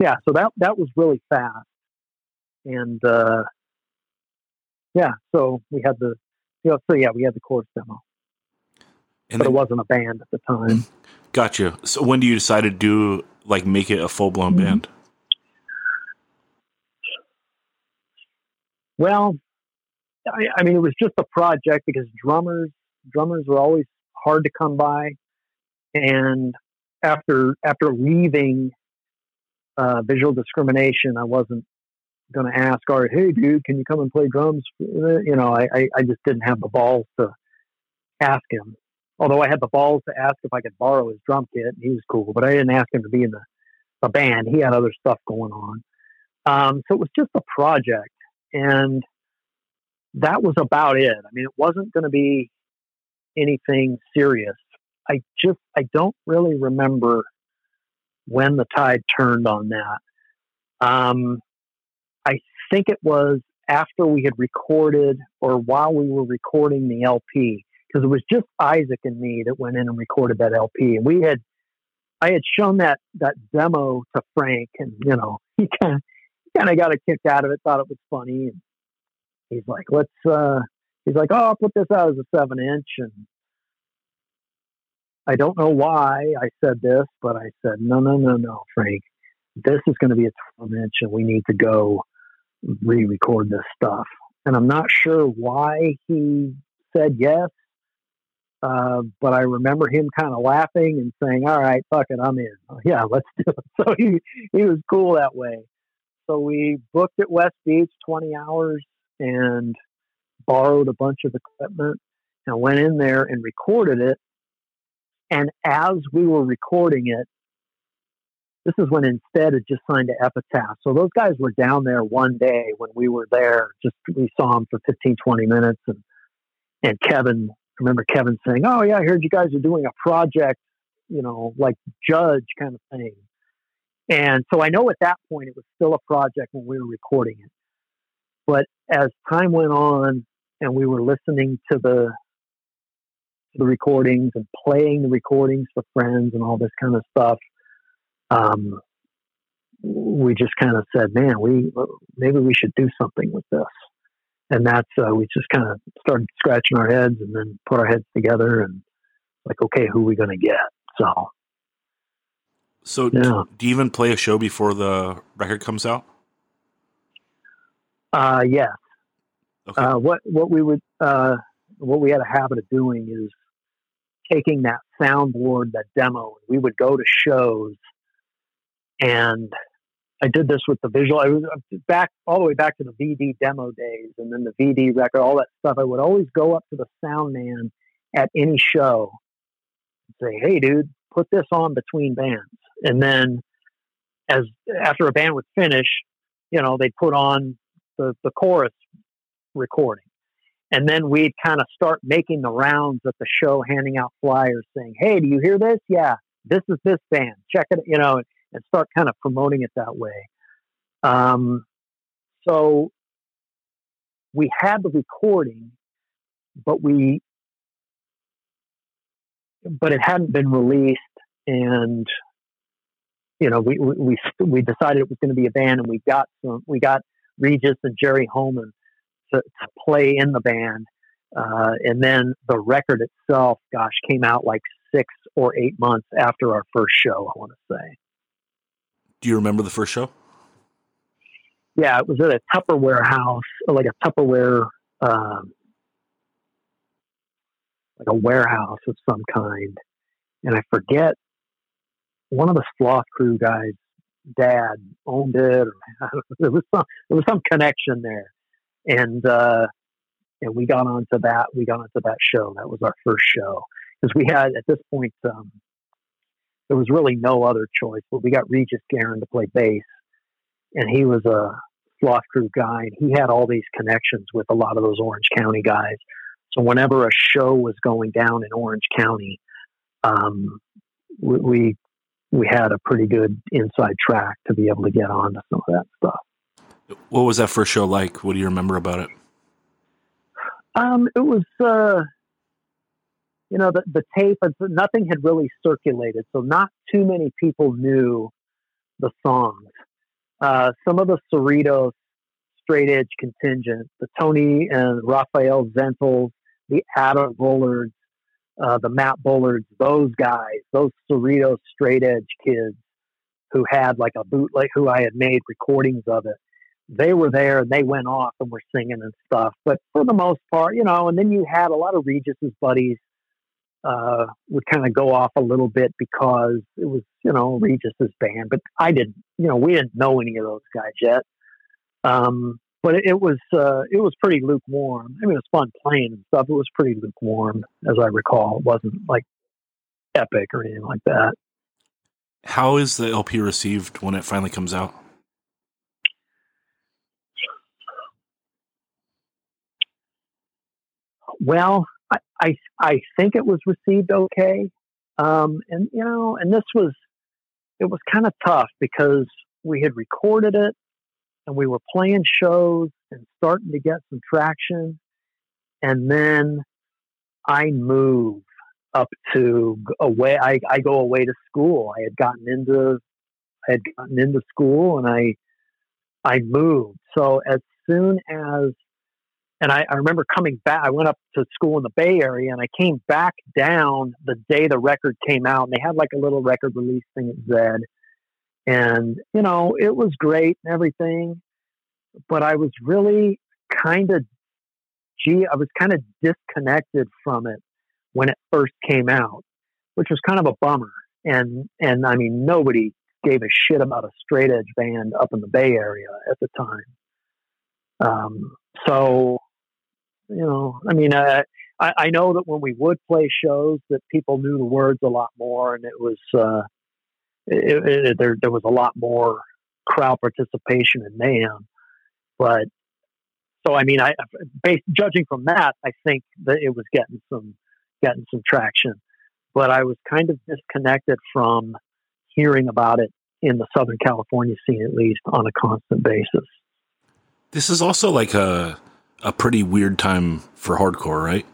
yeah, so that that was really fast, and uh, yeah, so we had the, you know, so yeah, we had the chorus demo, and but then, it wasn't a band at the time. Gotcha. So when do you decide to do like make it a full blown mm-hmm. band? Well, I, I, mean, it was just a project because drummers drummers were always hard to come by, and after after leaving uh, visual discrimination, I wasn't going to ask Art, "Hey, dude, can you come and play drums?" You know, I, I, I just didn't have the balls to ask him. Although I had the balls to ask if I could borrow his drum kit, and he was cool, but I didn't ask him to be in the, the band. He had other stuff going on. Um, so it was just a project and that was about it. I mean, it wasn't going to be anything serious. I just, I don't really remember when the tide turned on that. Um, I think it was after we had recorded or while we were recording the LP, because it was just Isaac and me that went in and recorded that LP. And we had, I had shown that, that demo to Frank and, you know, [laughs] he kind of, kind of got a kick out of it, thought it was funny. And he's like, let's, uh, he's like, oh, I'll put this out as a seven inch. And I don't know why I said this, but I said, no, no, no, no, Frank, this is going to be a 12 inch and we need to go re record this stuff. And I'm not sure why he said yes. Uh, but I remember him kind of laughing and saying, "All right, fuck it, I'm in. [laughs] Yeah, let's do it." [laughs] So he he was cool that way. So we booked at West Beach 20 hours and borrowed a bunch of equipment and went in there and recorded it. And as we were recording it, this is when Insted had just signed to Epitaph. So those guys were down there one day when we were there. Just we saw them for 15, 20 minutes. And, and Kevin, I remember Kevin saying, Oh, yeah, I heard you guys are doing a project you know, like judge kind of thing. And so I know at that point it was still a project when we were recording it. But as time went on and we were listening to the the recordings and playing the recordings for friends and all this kind of stuff, um, we just kind of said, "Man, we maybe we should do something with this." And that's uh, we just kind of started scratching our heads and then put our heads together and like, okay, who are we going to get? So, so yeah. do you even play a show before the record comes out? Uh, yes. Okay. Uh, what what we would uh, what we had a habit of doing is taking that soundboard, that demo, we would go to shows, and I did this with the visual. I was uh, back all the way back to the VD demo days, and then the VD record, all that stuff. I would always go up to the sound man at any show and say, "Hey, dude, put this on between bands," and then as after a band would finish, you know, they'd put on the, the chorus recording. And then we'd kind of start making the rounds at the show, handing out flyers saying, Hey, do you hear this? Yeah, this is this band. Check it, you know, and start kind of promoting it that way. Um, so we had the recording, but we, but it hadn't been released and you know, we, we, we decided it was going to be a band and we got some, we got Regis and Jerry Holman to, to play in the band. Uh, and then the record itself, gosh, came out like six or eight months after our first show, I want to say. Do you remember the first show? Yeah, it was at a Tupperware house, like a Tupperware, um, like a warehouse of some kind. And I forget one of the sloth crew guys dad owned it. Or, [laughs] there was some there was some connection there, and uh, and we got onto that. We got onto that show. That was our first show because we had at this point um, there was really no other choice. But we got Regis Garin to play bass, and he was a sloth crew guy, and he had all these connections with a lot of those Orange County guys. So whenever a show was going down in Orange County, um, we, we had a pretty good inside track to be able to get on to some of that stuff. What was that first show like? What do you remember about it? Um, it was, uh, you know, the, the tape, nothing had really circulated. So not too many people knew the songs. Uh, some of the Cerritos straight edge contingent, the Tony and Raphael Zentels, the Adam Bullards, uh, the Matt Bullards, those guys, those Cerritos straight edge kids who had like a bootleg, who I had made recordings of it. They were there and they went off and were singing and stuff. But for the most part, you know, and then you had a lot of Regis's buddies uh, would kind of go off a little bit because it was, you know, Regis's band. But I didn't, you know, we didn't know any of those guys yet. Um, but it, was uh, it was pretty lukewarm. I mean, it was fun playing and stuff. It was pretty lukewarm, as I recall. It wasn't like epic or anything like that. How is the LP received when it finally comes out? Well, I, I, I think it was received okay, um, and you know, and this was it was kind of tough because we had recorded it and we were playing shows and starting to get some traction. And then I move up to away. I, I go away to school. I had gotten into, I had gotten into school and I, I moved. So as soon as, and I, I remember coming back, I went up to school in the Bay Area and I came back down the day the record came out and they had like a little record release thing at Zed and, you know, it was great and everything, but I was really kind of, gee, I was kind of disconnected from it when it first came out, which was kind of a bummer. And, and I mean, nobody gave a shit about a straight edge band up in the Bay Area at the time. Um, so, you know, I mean, uh, I, I know that when we would play shows, that people knew the words a lot more, and it was uh, it, it, there there was a lot more crowd participation in mayhem. But so I mean, I based judging from that, I think that it was getting some getting some traction. but I was kind of disconnected from hearing about it in the Southern California scene, at least on a constant basis. This is also like a a pretty weird time for hardcore, right?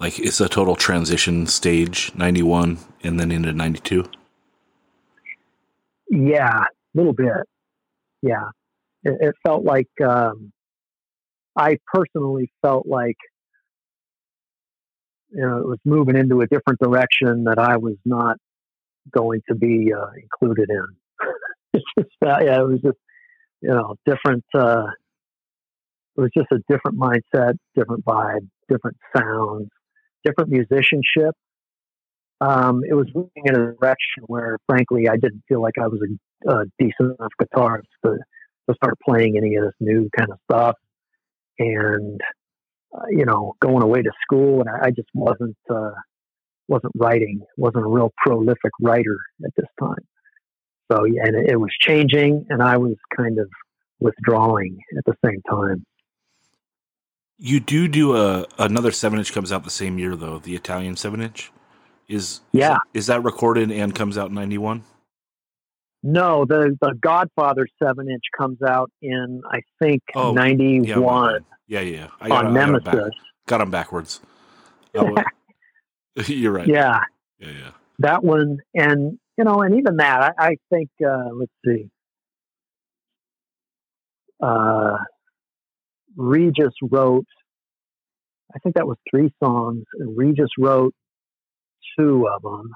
Like it's a total transition stage, ninety one, and then into ninety two. Yeah, a little bit. Yeah, it, it felt like um, I personally felt like you know it was moving into a different direction that I was not going to be uh, included in. [laughs] it's just uh, yeah, it was just you know different. Uh, it was just a different mindset, different vibe, different sounds, different musicianship. Um, it was moving in a direction where, frankly, I didn't feel like I was a, a decent enough guitarist to, to start playing any of this new kind of stuff. And uh, you know, going away to school, and I, I just wasn't uh, wasn't writing, wasn't a real prolific writer at this time. So, and it, it was changing, and I was kind of withdrawing at the same time. You do do a another seven inch comes out the same year though, the Italian seven inch. Is yeah is that, recorded and comes out in ninety one? No, the the Godfather seven inch comes out in I think oh, ninety one. Yeah, yeah, yeah. got, on Nemesis. Got, got them backwards. [laughs] [laughs] You're right. Yeah. Yeah, yeah. That one, and you know, and even that, I, I think. Uh, let's see. Uh, Regis wrote. I think that was three songs, and Regis wrote two of them.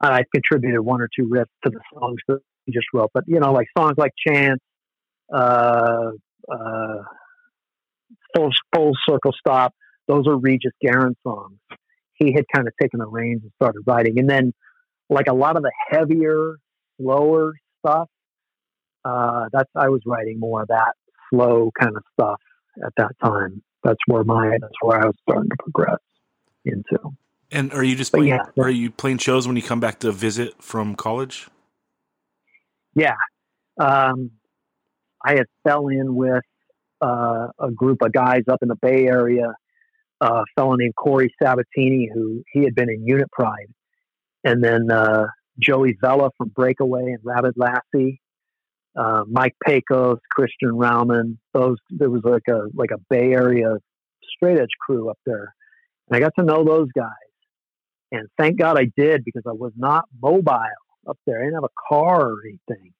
I contributed one or two riffs to the songs that he just wrote, but you know, like songs like "Chance," uh, uh, "Full Full Circle Stop," those are Regis Garin songs. He had kind of taken the reins and started writing. And then, like a lot of the heavier, slower stuff, uh, that's I was writing more of that slow kind of stuff at that time. That's where my that's where I was starting to progress into. And are you just playing, yeah, are you playing shows when you come back to visit from college? Yeah, um, I had fell in with uh, a group of guys up in the Bay Area a fellow named Corey Sabatini, who he had been in Unit Pride, and then uh, Joey Vela from Breakaway and Rabid Lassie, uh, Mike Pecos, Christian Rauman. Those there was like a like a Bay Area straight edge crew up there, and I got to know those guys. And thank God I did because I was not mobile up there. I didn't have a car or anything.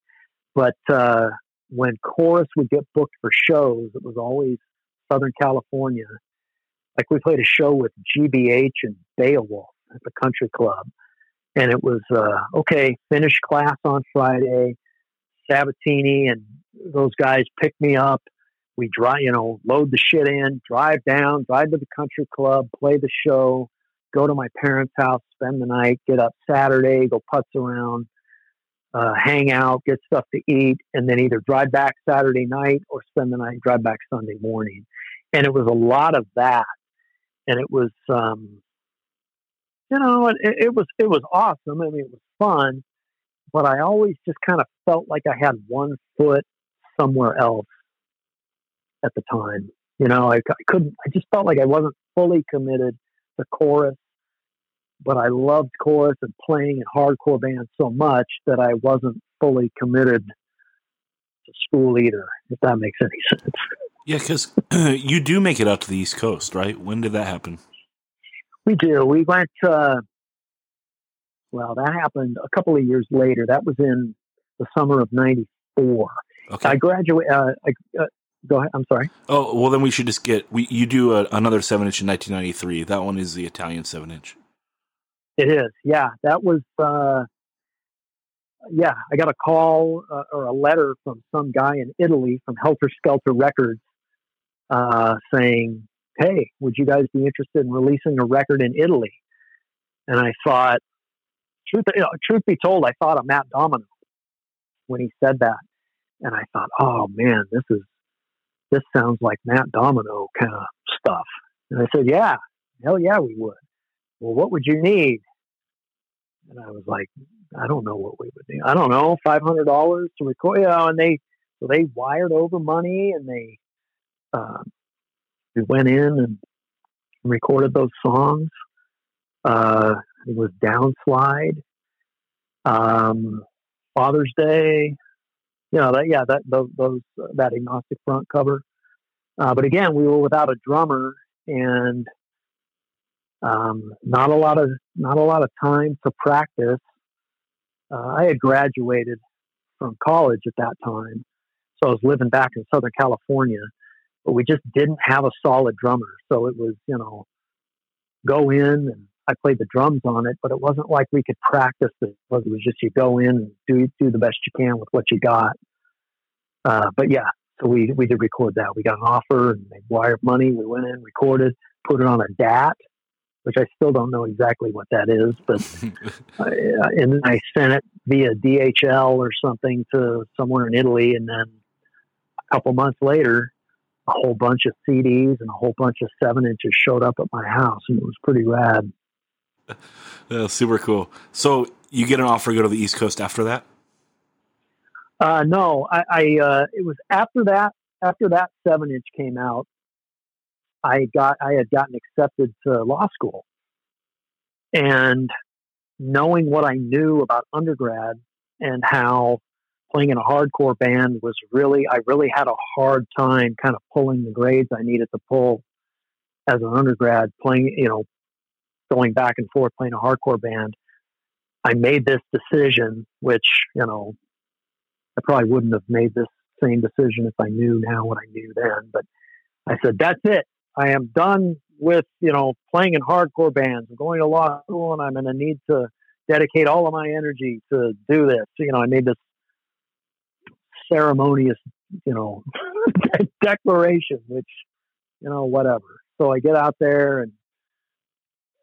But uh, when Chorus would get booked for shows, it was always Southern California like we played a show with GBH and Beowulf at the country club. And it was, uh, okay, finish class on Friday. Sabatini and those guys pick me up. We drive, you know, load the shit in, drive down, drive to the country club, play the show, go to my parents' house, spend the night, get up Saturday, go putz around, uh, hang out, get stuff to eat, and then either drive back Saturday night or spend the night, drive back Sunday morning. And it was a lot of that and it was um, you know it, it was it was awesome. I mean, it was fun, but I always just kind of felt like I had one foot somewhere else at the time. You know, I, I couldn't. I just felt like I wasn't fully committed to chorus, but I loved chorus and playing in hardcore bands so much that I wasn't fully committed to school either. If that makes any [laughs] sense. Yeah, because [clears throat] you do make it out to the East Coast, right? When did that happen? We do. We went. Uh, well, that happened a couple of years later. That was in the summer of '94. Okay. I graduated. Uh, uh, go ahead. I'm sorry. Oh well, then we should just get. We you do a, another seven inch in 1993. That one is the Italian seven inch. It is. Yeah, that was. Uh, yeah, I got a call uh, or a letter from some guy in Italy from Helter Skelter Records uh, saying, "Hey, would you guys be interested in releasing a record in Italy?" And I thought, truth, you know, truth be told, I thought of Matt Domino when he said that, and I thought, "Oh man, this is this sounds like Matt Domino kind of stuff." And I said, "Yeah, hell yeah, we would." Well, what would you need? And I was like, I don't know what we would need. I don't know, five hundred dollars to record. You know, and they so they wired over money and they uh, we went in and recorded those songs. Uh, it was Downslide, um, Father's Day. You know that yeah that those, those that agnostic front cover. Uh, but again, we were without a drummer and um, not a lot of not a lot of time to practice. Uh, I had graduated from college at that time, so I was living back in Southern California, but we just didn't have a solid drummer. So it was you know go in and I played the drums on it, but it wasn't like we could practice it. It was just you go in and do do the best you can with what you got. Uh, but yeah, so we we did record that. We got an offer and they wired money. We went in, recorded, put it on a DAT, which I still don't know exactly what that is, but I, [laughs] uh, and then I sent it via DHL or something to somewhere in Italy, and then a couple months later, a whole bunch of CDs and a whole bunch of seven inches showed up at my house, and it was pretty rad. [laughs] Yeah, super cool. So you get an offer to go to the East Coast after that? Uh, no, I, I uh, it was after that. After that seven inch came out, I got I had gotten accepted to law school, and knowing what I knew about undergrad and how playing in a hardcore band was really I really had a hard time kind of pulling the grades I needed to pull as an undergrad playing you know going back and forth playing a hardcore band. I made this decision, which you know I probably wouldn't have made this same decision if I knew now what I knew then. But I said, that's it. I am done with, you know, playing in hardcore bands. I'm going to law school and I'm going to need to dedicate all of my energy to do this. You know, I made this ceremonious, you know, [laughs] declaration, which, you know, whatever. So I get out there and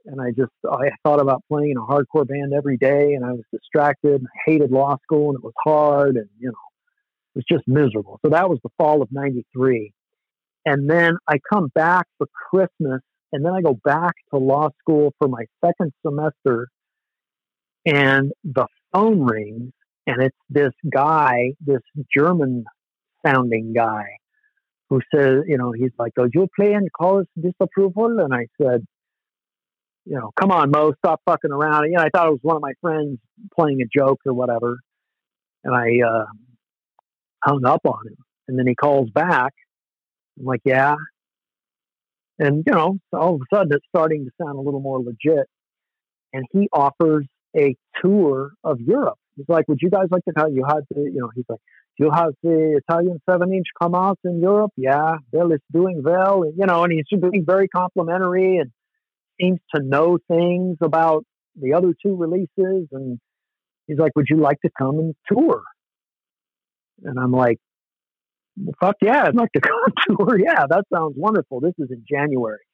and I just I thought about playing in a hardcore band every day, and I was distracted. I hated law school, and it was hard, and you know, it was just miserable. So that was the fall of '93, and then I come back for Christmas, and then I go back to law school for my second semester, and the phone rings, and it's this guy, this German sounding guy. Who says, you know, he's like, "Oh, you play in cause disapproval?" And I said, you know, come on, Mo, stop fucking around. You know, I thought it was one of my friends playing a joke or whatever. And I uh, hung up on him. And then he calls back. I'm like, yeah. And, you know, all of a sudden it's starting to sound a little more legit. And he offers a tour of Europe. He's like, would you guys like to tell you how to, you know, he's like, you have the Italian seven inch come out in Europe? Yeah, Bill is doing well. And, you know, and he's being very complimentary and seems to know things about the other two releases. And he's like, Would you like to come and tour? And I'm like, well, Fuck yeah, I'd like to [laughs] come tour. Yeah, that sounds wonderful. This is in January.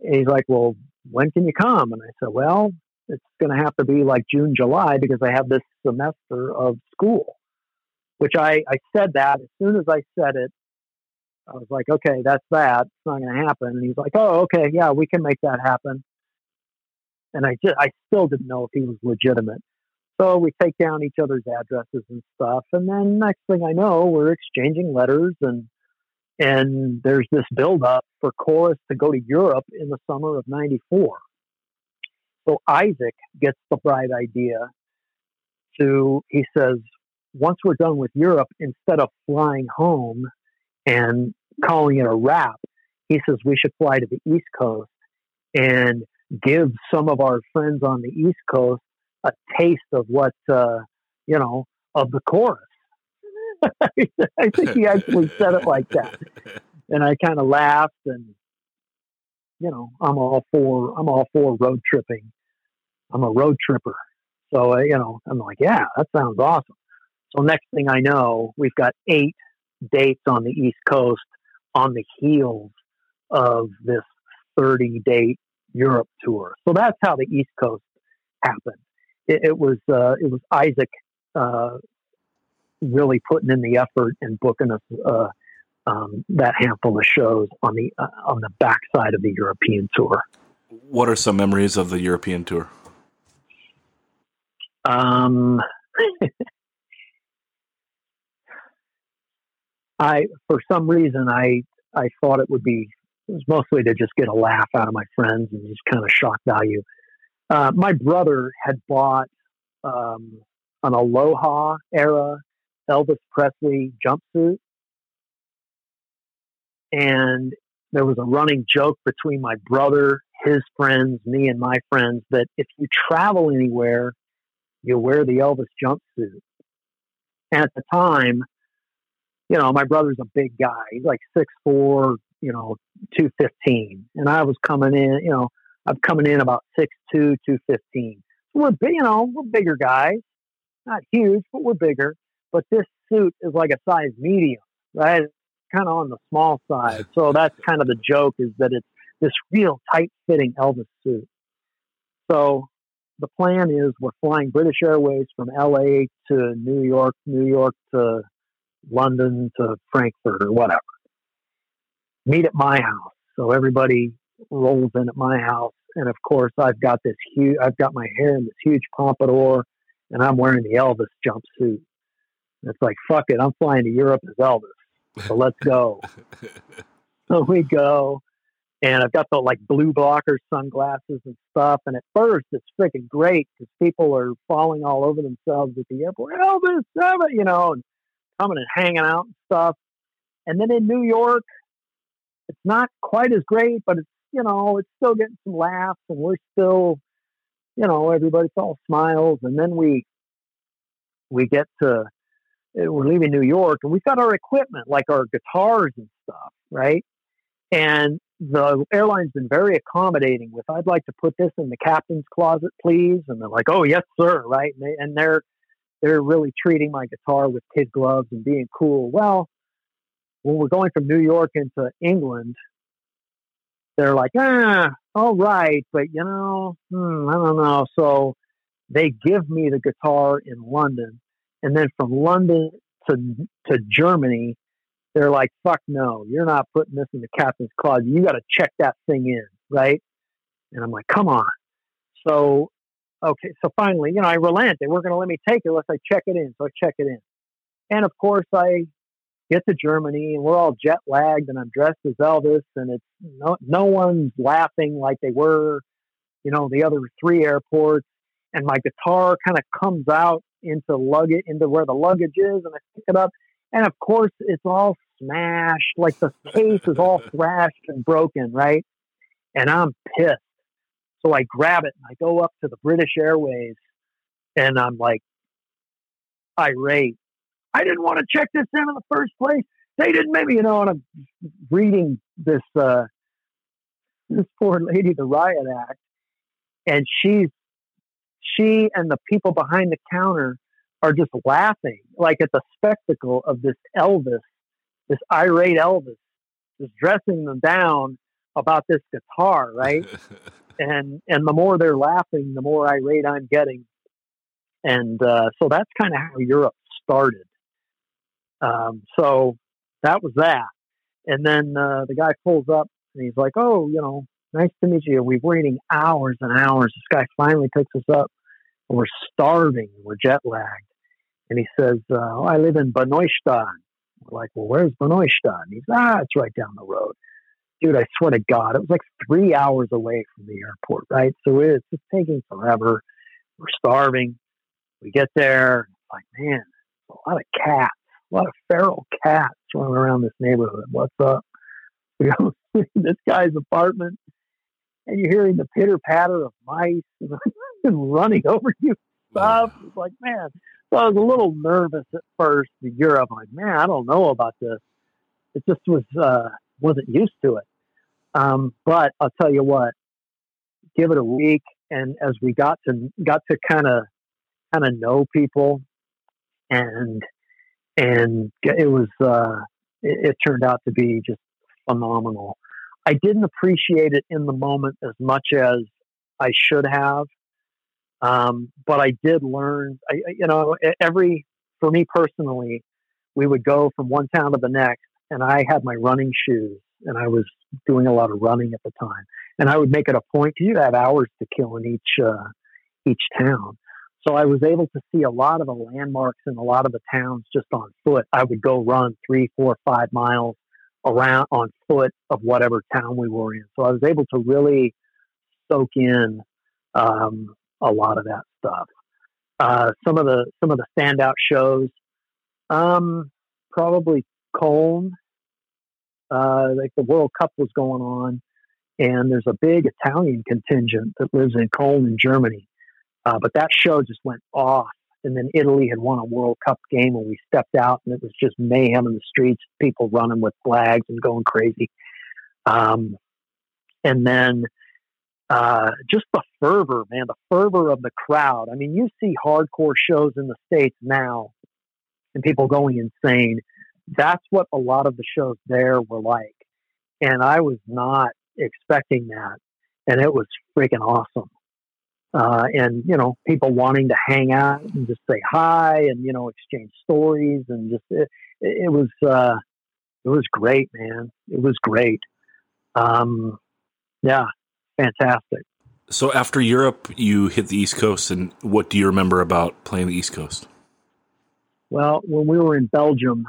And he's like, Well, when can you come? And I said, Well, it's going to have to be like June, July because I have this semester of school. Which I, I said that as soon as I said it, I was like, okay, that's that. It's not going to happen. And he's like, oh, okay, yeah, we can make that happen. And I just, I still didn't know if he was legitimate. So we take down each other's addresses and stuff. And then next thing I know, we're exchanging letters and, and there's this buildup for Chorus to go to Europe in the summer of 94. So Isaac gets the bright idea to, he says, once we're done with Europe, instead of flying home and calling it a wrap, he says we should fly to the East Coast and give some of our friends on the East Coast a taste of what, uh, you know, of the chorus. [laughs] I think he actually said it like that. And I kind of laughed and, you know, I'm all for, I'm all for road tripping. I'm a road tripper. So, uh, you know, I'm like, yeah, that sounds awesome. So next thing I know, we've got eight dates on the East Coast on the heels of this 30 date Europe tour. So that's how the East Coast happened. It, it was uh, it was Isaac uh, really putting in the effort and booking us uh, um, that handful of shows on the uh, on the backside of the European tour. What are some memories of the European tour? Um, [laughs] I, for some reason, I I thought it would be it was mostly to just get a laugh out of my friends and just kind of shock value. Uh, my brother had bought um, an Aloha era Elvis Presley jumpsuit. And there was a running joke between my brother, his friends, me, and my friends that if you travel anywhere, you wear the Elvis jumpsuit. And at the time, you know, my brother's a big guy. He's like six four, you know, two fifteen, and I was coming in, you know, I'm coming in about six two, two fifteen. So we're big, you know, we're bigger guys, not huge, but we're bigger. But this suit is like a size medium, right? Kind of on the small side. So that's kind of the joke is that it's this real tight fitting Elvis suit. So the plan is we're flying British Airways from LA to New York, New York to London to Frankfurt or whatever. Meet at my house. So everybody rolls in at my house. And of course, I've got this huge, I've got my hair in this huge pompadour and I'm wearing the Elvis jumpsuit. It's like, fuck it, I'm flying to Europe as Elvis. So let's go. [laughs] so we go and I've got the like blue blocker sunglasses and stuff. And at first, it's freaking great because people are falling all over themselves at the airport. Elvis, Elvis, you know, and coming and hanging out and stuff. And then in New York, it's not quite as great, but it's you know it's still getting some laughs, and we're still, you know, everybody's all smiles. And then we we get to eh, we're leaving New York, and we've got our equipment like our guitars and stuff, right? And the airline's been very accommodating with, I'd like to put this in the captain's closet, please. And they're like, oh, yes, sir. Right. And, they, and they're, they're really treating my guitar with kid gloves and being cool. Well, when we're going from New York into England, they're like, ah, all right, but you know, hmm, I don't know. So they give me the guitar in London, and then from London to to Germany, they're like, fuck no, you're not putting this in the captain's closet. You got to check that thing in, right? And I'm like, come on. So, okay, so finally, you know, I relent. They weren't going to let me take it unless I check it in. So I check it in. And of course, I get to Germany and we're all jet lagged and I'm dressed as Elvis and it's no, no one's laughing like they were, you know, the other three airports. And my guitar kind of comes out into luggage, into where the luggage is and I pick it up and of course, it's all smashed. Like the case is all [laughs] thrashed and broken, right? And I'm pissed. So I grab it and I go up to the British Airways and I'm like irate. I didn't want to check this in in the first place. They didn't maybe, you know, and I'm reading this uh this poor lady, the riot act, and she's she and the people behind the counter are just laughing, like at the spectacle of this Elvis, this irate Elvis, just dressing them down about this guitar, right? [laughs] and and the more they're laughing, the more irate I'm getting, and uh, so that's kind of how Europe started. Um, so that was that, and then uh, the guy pulls up and he's like, "Oh, you know, nice to meet you. We've waiting hours and hours. This guy finally picks us up. And we're starving. We're jet lagged and he says, uh, oh, I live in Benoistan. We're like, well, where's Benoistan? He's, ah, it's right down the road. Dude, I swear to God, it was like three hours away from the airport, right? So it's just taking forever. We're starving. We get there. Like, man, a lot of cats, a lot of feral cats running around this neighborhood. What's up? [laughs] We go to this guy's apartment, and you're hearing the pitter patter of mice [laughs] and running over you. Stuff. It's like, man, so I was a little nervous at first in Europe. I'm like, man, I don't know about this. It just was uh, wasn't used to it. Um, but I'll tell you what, give it a week, and as we got to got to kind of kind of know people, and and it was uh, it, it turned out to be just phenomenal. I didn't appreciate it in the moment as much as I should have. Um, but I did learn, I, you know, every, for me personally, we would go from one town to the next and I had my running shoes and I was doing a lot of running at the time. And I would make it a point to you have hours to kill in each, uh, each town. So I was able to see a lot of the landmarks in a lot of the towns just on foot. I would go run three, four, five miles around on foot of whatever town we were in. So I was able to really soak in um, a lot of that stuff. Uh, some of the some of the standout shows, um, probably Cologne. Uh, like the World Cup was going on, and there's a big Italian contingent that lives in Cologne in Germany. Uh, but that show just went off, and then Italy had won a World Cup game, and we stepped out, and it was just mayhem in the streets, people running with flags and going crazy. Um, and then uh, just the fervor, man, the fervor of the crowd. I mean, you see hardcore shows in the States now and people going insane. That's what a lot of the shows there were like. And I was not expecting that. And it was freaking awesome. Uh, and, you know, people wanting to hang out and just say hi and, you know, exchange stories and just, it, it was, uh, it was great, man. It was great. Um, yeah, fantastic. So after Europe, you hit the East Coast, and what do you remember about playing the East Coast? Well, when we were in Belgium,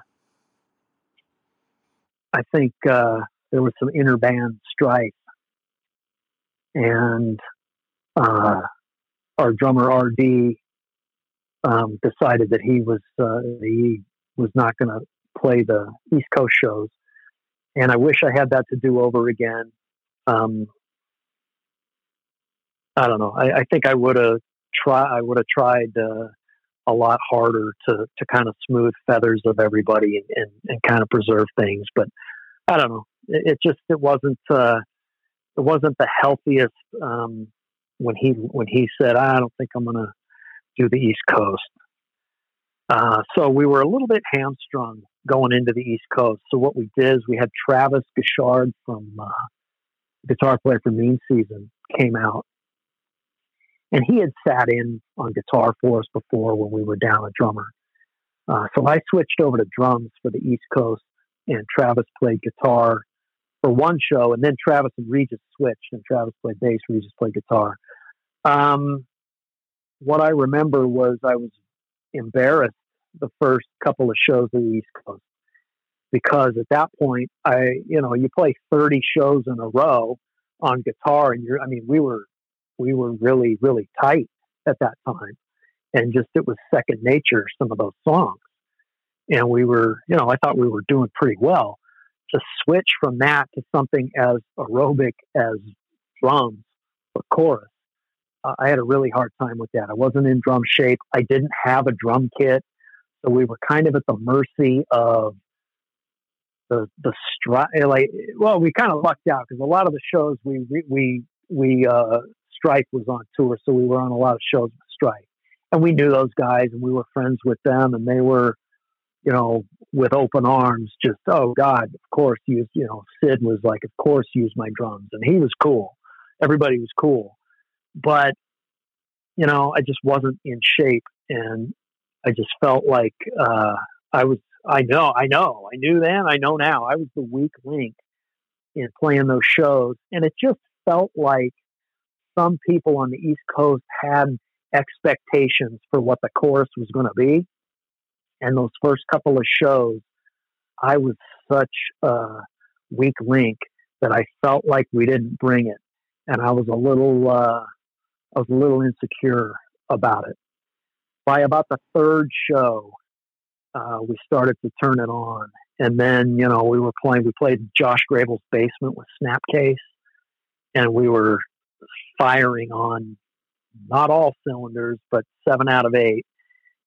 I think uh, there was some inner band strife, and uh, our drummer RD um, decided that he was uh, he was not going to play the East Coast shows, and I wish I had that to do over again. Um, I don't know. I, I think I would have try. I would have tried uh, a lot harder to to kind of smooth feathers of everybody and, and, and kind of preserve things. But I don't know. It, it just it wasn't uh, it wasn't the healthiest um, when he when he said I don't think I'm going to do the East Coast. Uh, so we were a little bit hamstrung going into the East Coast. So what we did is we had Travis Gauchard from uh, guitar player for Mean Season came out and he had sat in on guitar for us before when we were down a drummer. Uh, so I switched over to drums for the East Coast, and Travis played guitar for one show, and then Travis and Regis switched, and Travis played bass, Regis played guitar. Um, what I remember was I was embarrassed the first couple of shows of the East Coast because at that point, I, you know, you play 30 shows in a row on guitar, and you're, I mean, we were we were really, really tight at that time. And just it was second nature, some of those songs. And we were, you know, I thought we were doing pretty well. To switch from that to something as aerobic as drums or chorus, uh, I had a really hard time with that. I wasn't in drum shape. I didn't have a drum kit. So we were kind of at the mercy of the the Strife. Like, well, we kind of lucked out because a lot of the shows we we we uh, Strife was on tour, so we were on a lot of shows with Strife, and we knew those guys, and we were friends with them, and they were, you know, with open arms. Just oh God, of course, use you know, Sid was like, of course, use my drums, and he was cool. Everybody was cool, but you know, I just wasn't in shape, and I just felt like uh, I was. I know, I know, I knew then, I know now. I was the weak link in playing those shows, and it just felt like some people on the East Coast had expectations for what the chorus was going to be. And those first couple of shows, I was such a weak link that I felt like we didn't bring it, and I was a little, uh, I was a little insecure about it. By about the third show, uh, we started to turn it on, and then you know we were playing. We played Josh Grabelle's basement with Snapcase, and we were firing on not all cylinders, but seven out of eight.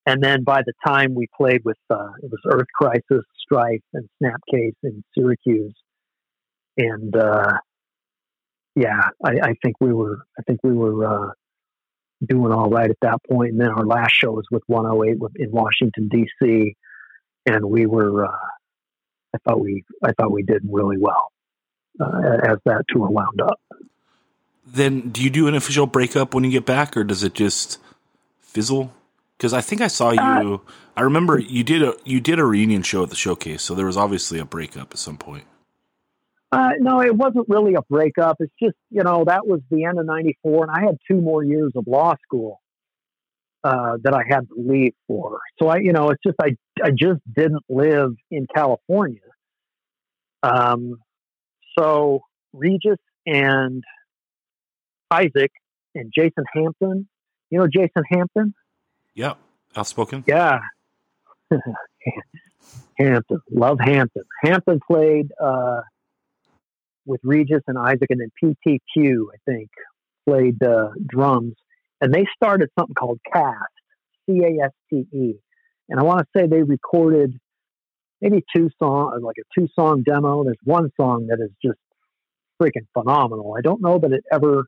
And then by the time we played with uh, it was Earth Crisis, Strife, and Snapcase in Syracuse, and uh, yeah, I, I, think we were I think we were uh, doing all right at that point. And then our last show was with 108 in Washington D.C., and we were uh, I thought we I thought we did really well uh, as that tour wound up then do you do an official breakup when you get back, or does it just fizzle? Because I think I saw you. Uh, I remember you did a you did a reunion show at the showcase, so there was obviously a breakup at some point. Uh, no, it wasn't really a breakup. It's just you know that was the end of '94, and I had two more years of law school uh, that I had to leave for. So I, you know, it's just I I just didn't live in California. Um, so Regis and Isaac and Jason Hampton. You know Jason Hampton? Yeah, outspoken. Yeah. [laughs] Hampton, love Hampton. Hampton played uh, with Regis and Isaac, and then PTQ, I think, played uh, drums, and they started something called Caste, C A S T E, and I want to say they recorded maybe two songs, like a two song demo. There's one song that is just freaking phenomenal. I don't know that it ever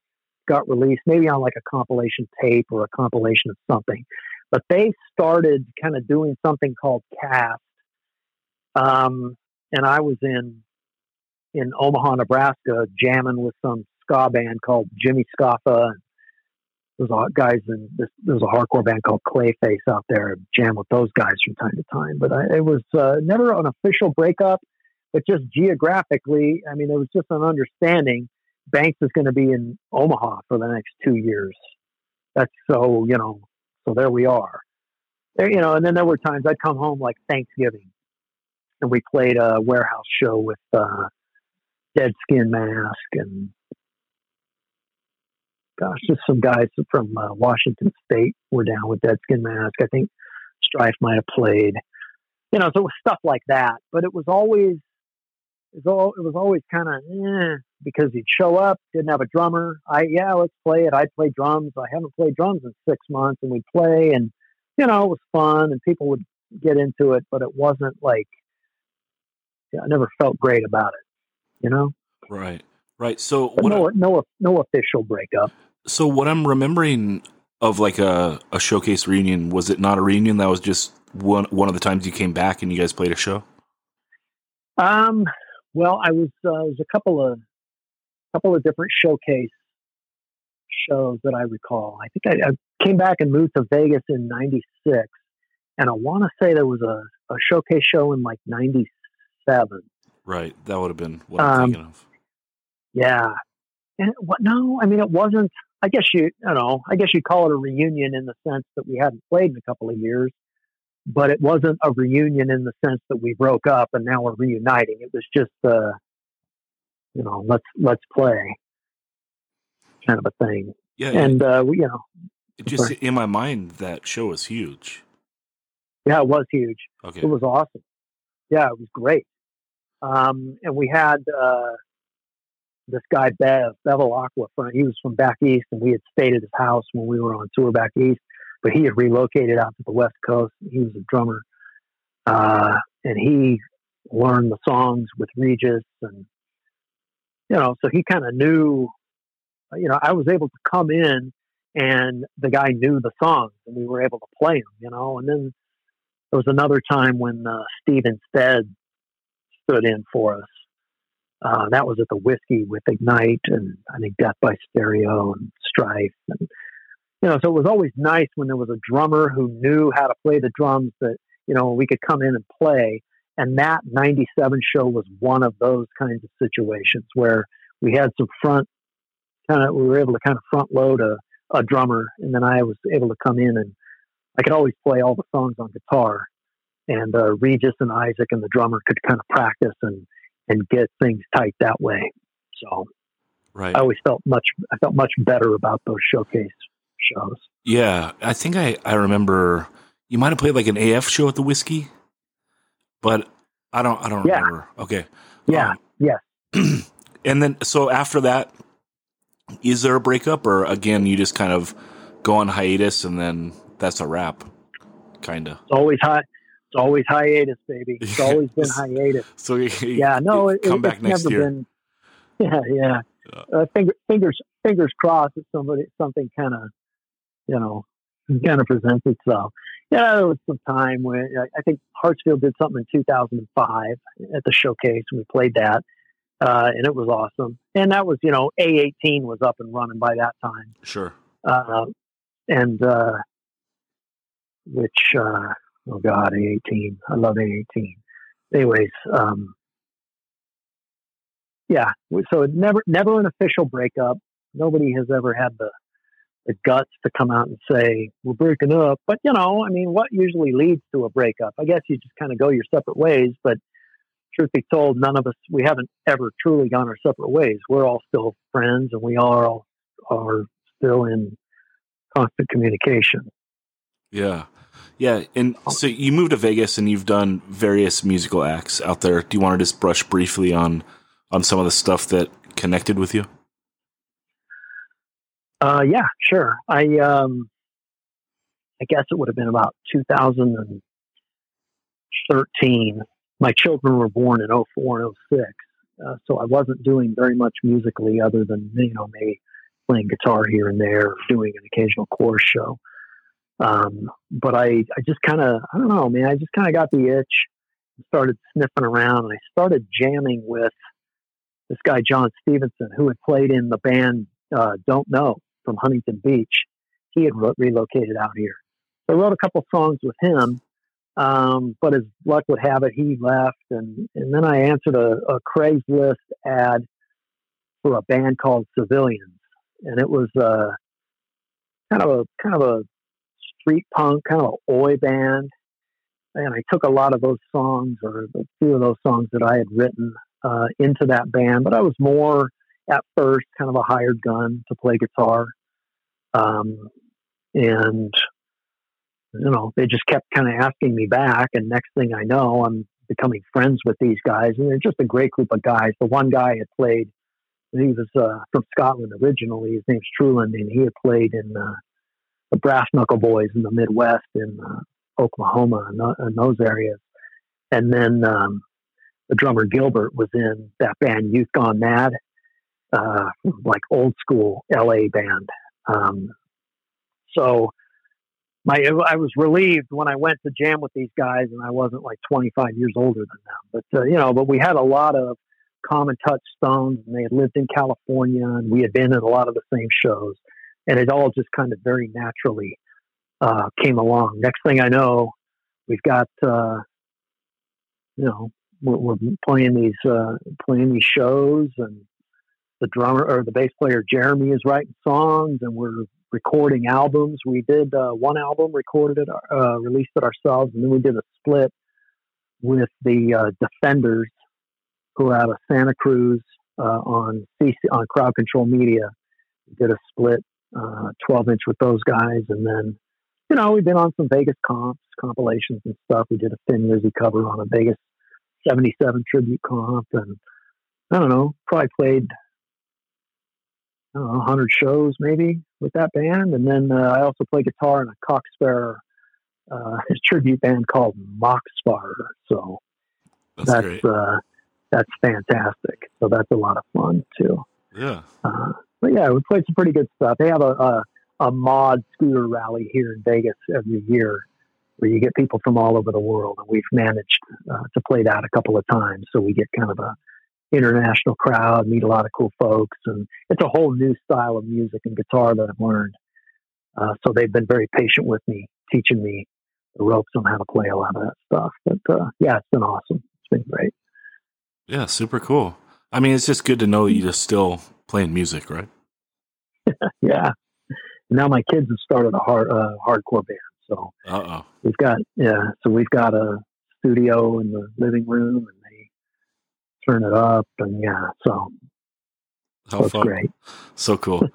got released, maybe on like a compilation tape or a compilation of something. But they started kind of doing something called Caste. Um, and I was in in Omaha, Nebraska, jamming with some ska band called Jimmy Scaffa. There's a guys in this. There's a hardcore band called Clayface out there. Jam with those guys from time to time, but I, it was uh, never an official breakup. But just geographically, I mean, it was just an understanding. Banks is going to be in Omaha for the next two years. That's so you know. So there we are. There, you know, and then there were times I'd come home like Thanksgiving, and we played a warehouse show with uh, Dead Skin Mask and gosh, just some guys from uh, Washington State were down with Dead Skin Mask. I think Strife might have played. You know, so it was stuff like that. But it was always it was, all, it was always kind of eh, because he'd show up, didn't have a drummer. I yeah, let's play it. I'd play drums. I haven't played drums in six months, and we'd play, and you know, it was fun, and people would get into it, but it wasn't like I never felt great about it. You know, Right. Right. So no, no, no official breakup. so what I'm remembering of like a, a showcase reunion was it not a reunion that was just one one of the times you came back and you guys played a show? Um, well, I was uh, was a couple of couple of different showcase shows that I recall. I think I, I came back and moved to Vegas in '96, and I want to say there was a, a showcase show in like '97. Right. That would have been what I'm Um, thinking of. Yeah, and what? No, I mean it wasn't. I guess you, you know, I guess you'd call it a reunion in the sense that we hadn't played in a couple of years, but it wasn't a reunion in the sense that we broke up and now we're reuniting. It was just, uh, you know, let's let's play kind of a thing. Yeah. And uh, we, you know, it just in my mind that show was huge. yeah, it was huge. Okay. It was awesome. Yeah, it was great. Um, and we had uh, this guy Bev Bevilacqua he was from back east, and we had stayed at his house when we were on tour back east. But he had relocated out to the west coast. He was a drummer, uh, and he learned the songs with Regis, and you know, so he kind of knew. You know, I was able to come in, and the guy knew the songs, and we were able to play them. You know, and then there was another time when uh, Steve Insted stood in for us. Uh, that was at the Whisky with Ignite and I think Death by Stereo and Strife. And, you know, so it was always nice when there was a drummer who knew how to play the drums that, you know, we could come in and play. And that 97 show was one of those kinds of situations where we had some front kind of, we were able to kind of front load a, a drummer. And then I was able to come in and I could always play all the songs on guitar and uh, Regis and Isaac and the drummer could kind of practice and and get things tight that way. So right. I always felt much I felt much better about those showcase shows. Yeah, I think I, I remember you might have played like an AF show at the Whisky, but I don't I don't Yeah. remember. Okay. Yeah, Um, yes. [clears throat] and then so after that, is there a breakup or again you just kind of go on hiatus and then that's a wrap? Kinda. It's always high. It's always hiatus, baby. It's [laughs] always been hiatus. [laughs] So you, Yeah, no, it, come it, back it's next never year. been. [laughs] Yeah, yeah. Uh, finger, fingers, fingers crossed that somebody something kind of, you know, kind of presents itself. Yeah, there was some time when I, think Hartsfield did something in 2005 at the showcase. We played that, uh, and it was awesome. And that was, you know, A18 was up and running by that time. Sure. uh, and uh, which uh, oh god, A eighteen. I love A eighteen. Anyways, um, yeah. So it never, never an official breakup. Nobody has ever had the the guts to come out and say we're breaking up. But you know, I mean, what usually leads to a breakup? I guess you just kind of go your separate ways. But truth be told, none of us we haven't ever truly gone our separate ways. We're all still friends, and we are all are still in constant communication. Yeah. Yeah. And so you moved to Vegas and you've done various musical acts out there. Do you want to just brush briefly on on some of the stuff that connected with you? Uh, yeah, sure. I um, I guess it would have been about 2013. My children were born in 04 and 06, uh, so I wasn't doing very much musically other than you know maybe playing guitar here and there, doing an occasional chorus show. Um, but I, I just kind of, I don't know, man, I just kind of got the itch, started sniffing around, and I started jamming with this guy John Stevenson, who had played in the band uh, Don't Know from Huntington Beach. He had re- relocated out here. So I wrote a couple songs with him, um, but as luck would have it, he left, and and then I answered a, a Craigslist ad for a band called Civilians, and it was uh, kind of a kind of a street punk, kind of a oi band. And I took a lot of those songs, or a few of those songs that I had written, uh, into that band. But I was more at first kind of a hired gun to play guitar. Um, and you know, they just kept kind of asking me back. And next thing I know, I'm becoming friends with these guys, and they're just a great group of guys. The one guy had played, he was uh, from Scotland originally. His name's Truland, and he had played in uh, the Brass Knuckle Boys in the Midwest in uh, Oklahoma and, and, those areas. And then um, the drummer Gilbert was in that band Youth Gone Mad, uh, like old school LA band. Um, so my I was relieved when I went to jam with these guys, and I wasn't like 25 years older than them. But uh, you know, but we had a lot of common touchstones, and they had lived in California, and we had been in a lot of the same shows, and it all just kind of very naturally uh, came along. Next thing I know, we've got uh, you know we're, we're playing these uh, playing these shows, and the drummer or the bass player Jeremy is writing songs, and we're recording albums. We did uh, one album, recorded it, uh, released it ourselves, and then we did a split with the uh, Defenders, who are out of Santa Cruz uh, on CC, on Crowd Control Media. We did a split, uh, 12 inch with those guys, and then you know we've been on some Vegas comps, compilations and stuff. We did a Thin Lizzy cover on a Vegas '77 tribute comp, and I don't know, probably played I know, 100 shows maybe with that band. And then uh, I also play guitar in a Cock Sparrer uh, [laughs] tribute band called Moxsparer. So that's that's, uh, that's fantastic. So that's a lot of fun too. Yeah. Uh, but yeah, we played some pretty good stuff. They have a, a, a mod scooter rally here in Vegas every year where you get people from all over the world, and we've managed uh, to play that a couple of times. So we get kind of a international crowd, meet a lot of cool folks, and it's a whole new style of music and guitar that I've learned. Uh, so they've been very patient with me, teaching me the ropes on how to play a lot of that stuff. But uh, yeah, it's been awesome. It's been great. Yeah, super cool. I mean, it's just good to know that you're still playing music, right? [laughs] yeah. Now my kids have started a hard uh, hardcore band, so Uh-oh. we've got yeah. So we've got a studio in the living room, and turn it up, and yeah, so How that's fun. great. So cool.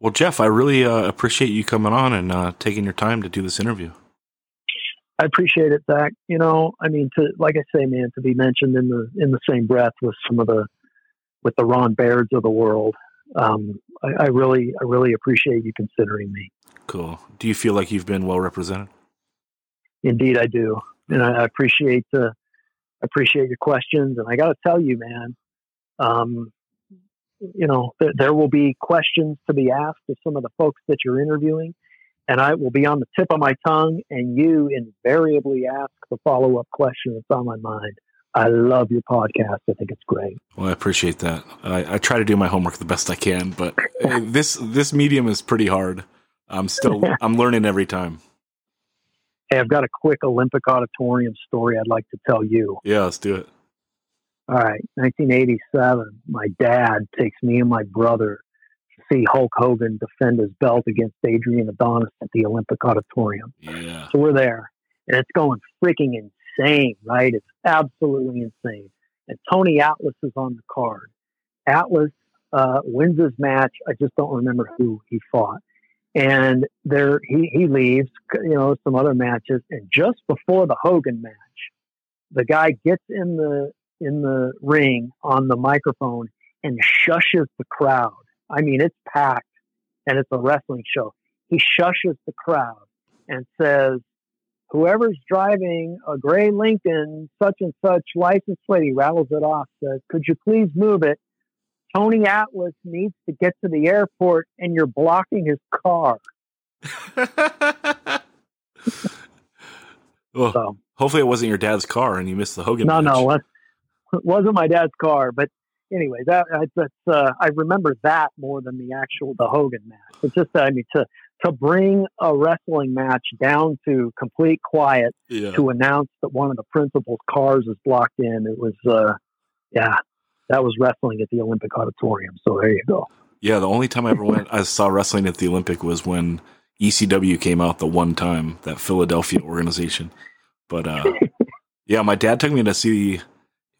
well, Jeff, I really uh, appreciate you coming on and uh, taking your time to do this interview. I appreciate it, Zach. You know, I mean, to like I say, man, to be mentioned in the in the same breath with some of the with the Ron Bairds of the world, um, I, I really, I really appreciate you considering me. Cool. Do you feel like you've been well represented? Indeed, I do, and I appreciate the appreciate your questions. And I got to tell you, man, um, you know, th- there will be questions to be asked of some of the folks that you're interviewing, and I will be on the tip of my tongue, and you invariably ask the follow up question that's on my mind. I love your podcast. I think it's great. Well, I appreciate that. I, I try to do my homework the best I can, but this this medium is pretty hard. I'm still [laughs] I'm learning every time. Hey, I've got a quick Olympic Auditorium story I'd like to tell you. Yeah, let's do it. All right. 1987, my dad takes me and my brother to see Hulk Hogan defend his belt against Adrian Adonis at the Olympic Auditorium. Yeah. So we're there, and it's going freaking insane, right? It's absolutely insane. And Tony Atlas is on the card. Atlas, uh, wins his match. I just don't remember who he fought. And there he, he leaves, you know, some other matches. And just before the Hogan match, the guy gets in the in the ring on the microphone and shushes the crowd. I mean, it's packed and it's a wrestling show. He shushes the crowd and says, Whoever's driving a gray Lincoln, such and such license plate, he rattles it off, says, Could you please move it? Tony Atlas needs to get to the airport and you're blocking his car. [laughs] well, so, hopefully it wasn't your dad's car and you missed the Hogan. Match. No, match. no, it wasn't my dad's car. But anyway, that that's uh, I remember that more than the actual the Hogan match. It's just I mean to to bring a wrestling match down to complete quiet yeah. to announce that one of the principal's cars is blocked in. It was uh, yeah, that was wrestling at the Olympic Auditorium. So there you go. Yeah, the only time I ever went, I saw wrestling at the Olympic was when ECW came out the one time, that Philadelphia organization. But uh, [laughs] yeah, my dad took me to see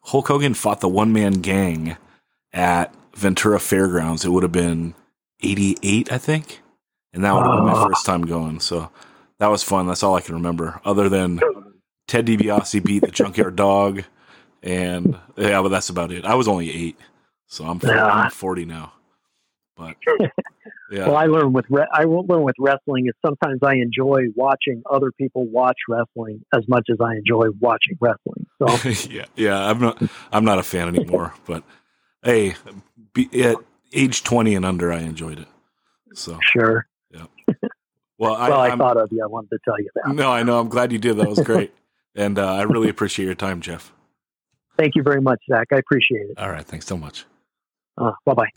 Hulk Hogan fought the one man gang at Ventura Fairgrounds. It would have been 88, I think. And that would have been my first time going. So that was fun. That's all I can remember, other than [laughs] Ted DiBiase beat the Junkyard Dog. And yeah, but that's about it. I was only eight. So I'm 40, yeah. 40 now. But [laughs] yeah. Well, I learned with re- I learn with wrestling is sometimes I enjoy watching other people watch wrestling as much as I enjoy watching wrestling. So [laughs] yeah, yeah, I'm not I'm not a fan anymore. [laughs] But hey, be, at age 20 and under, I enjoyed it. So sure. Yeah. Well, I, well, I I'm, thought of you. I wanted to tell you that. No, I know. I'm glad you did. That was great, and uh, I really appreciate your time, Jeff. Thank you very much, Zach. I appreciate it. All right. Thanks so much. Uh, bye bye.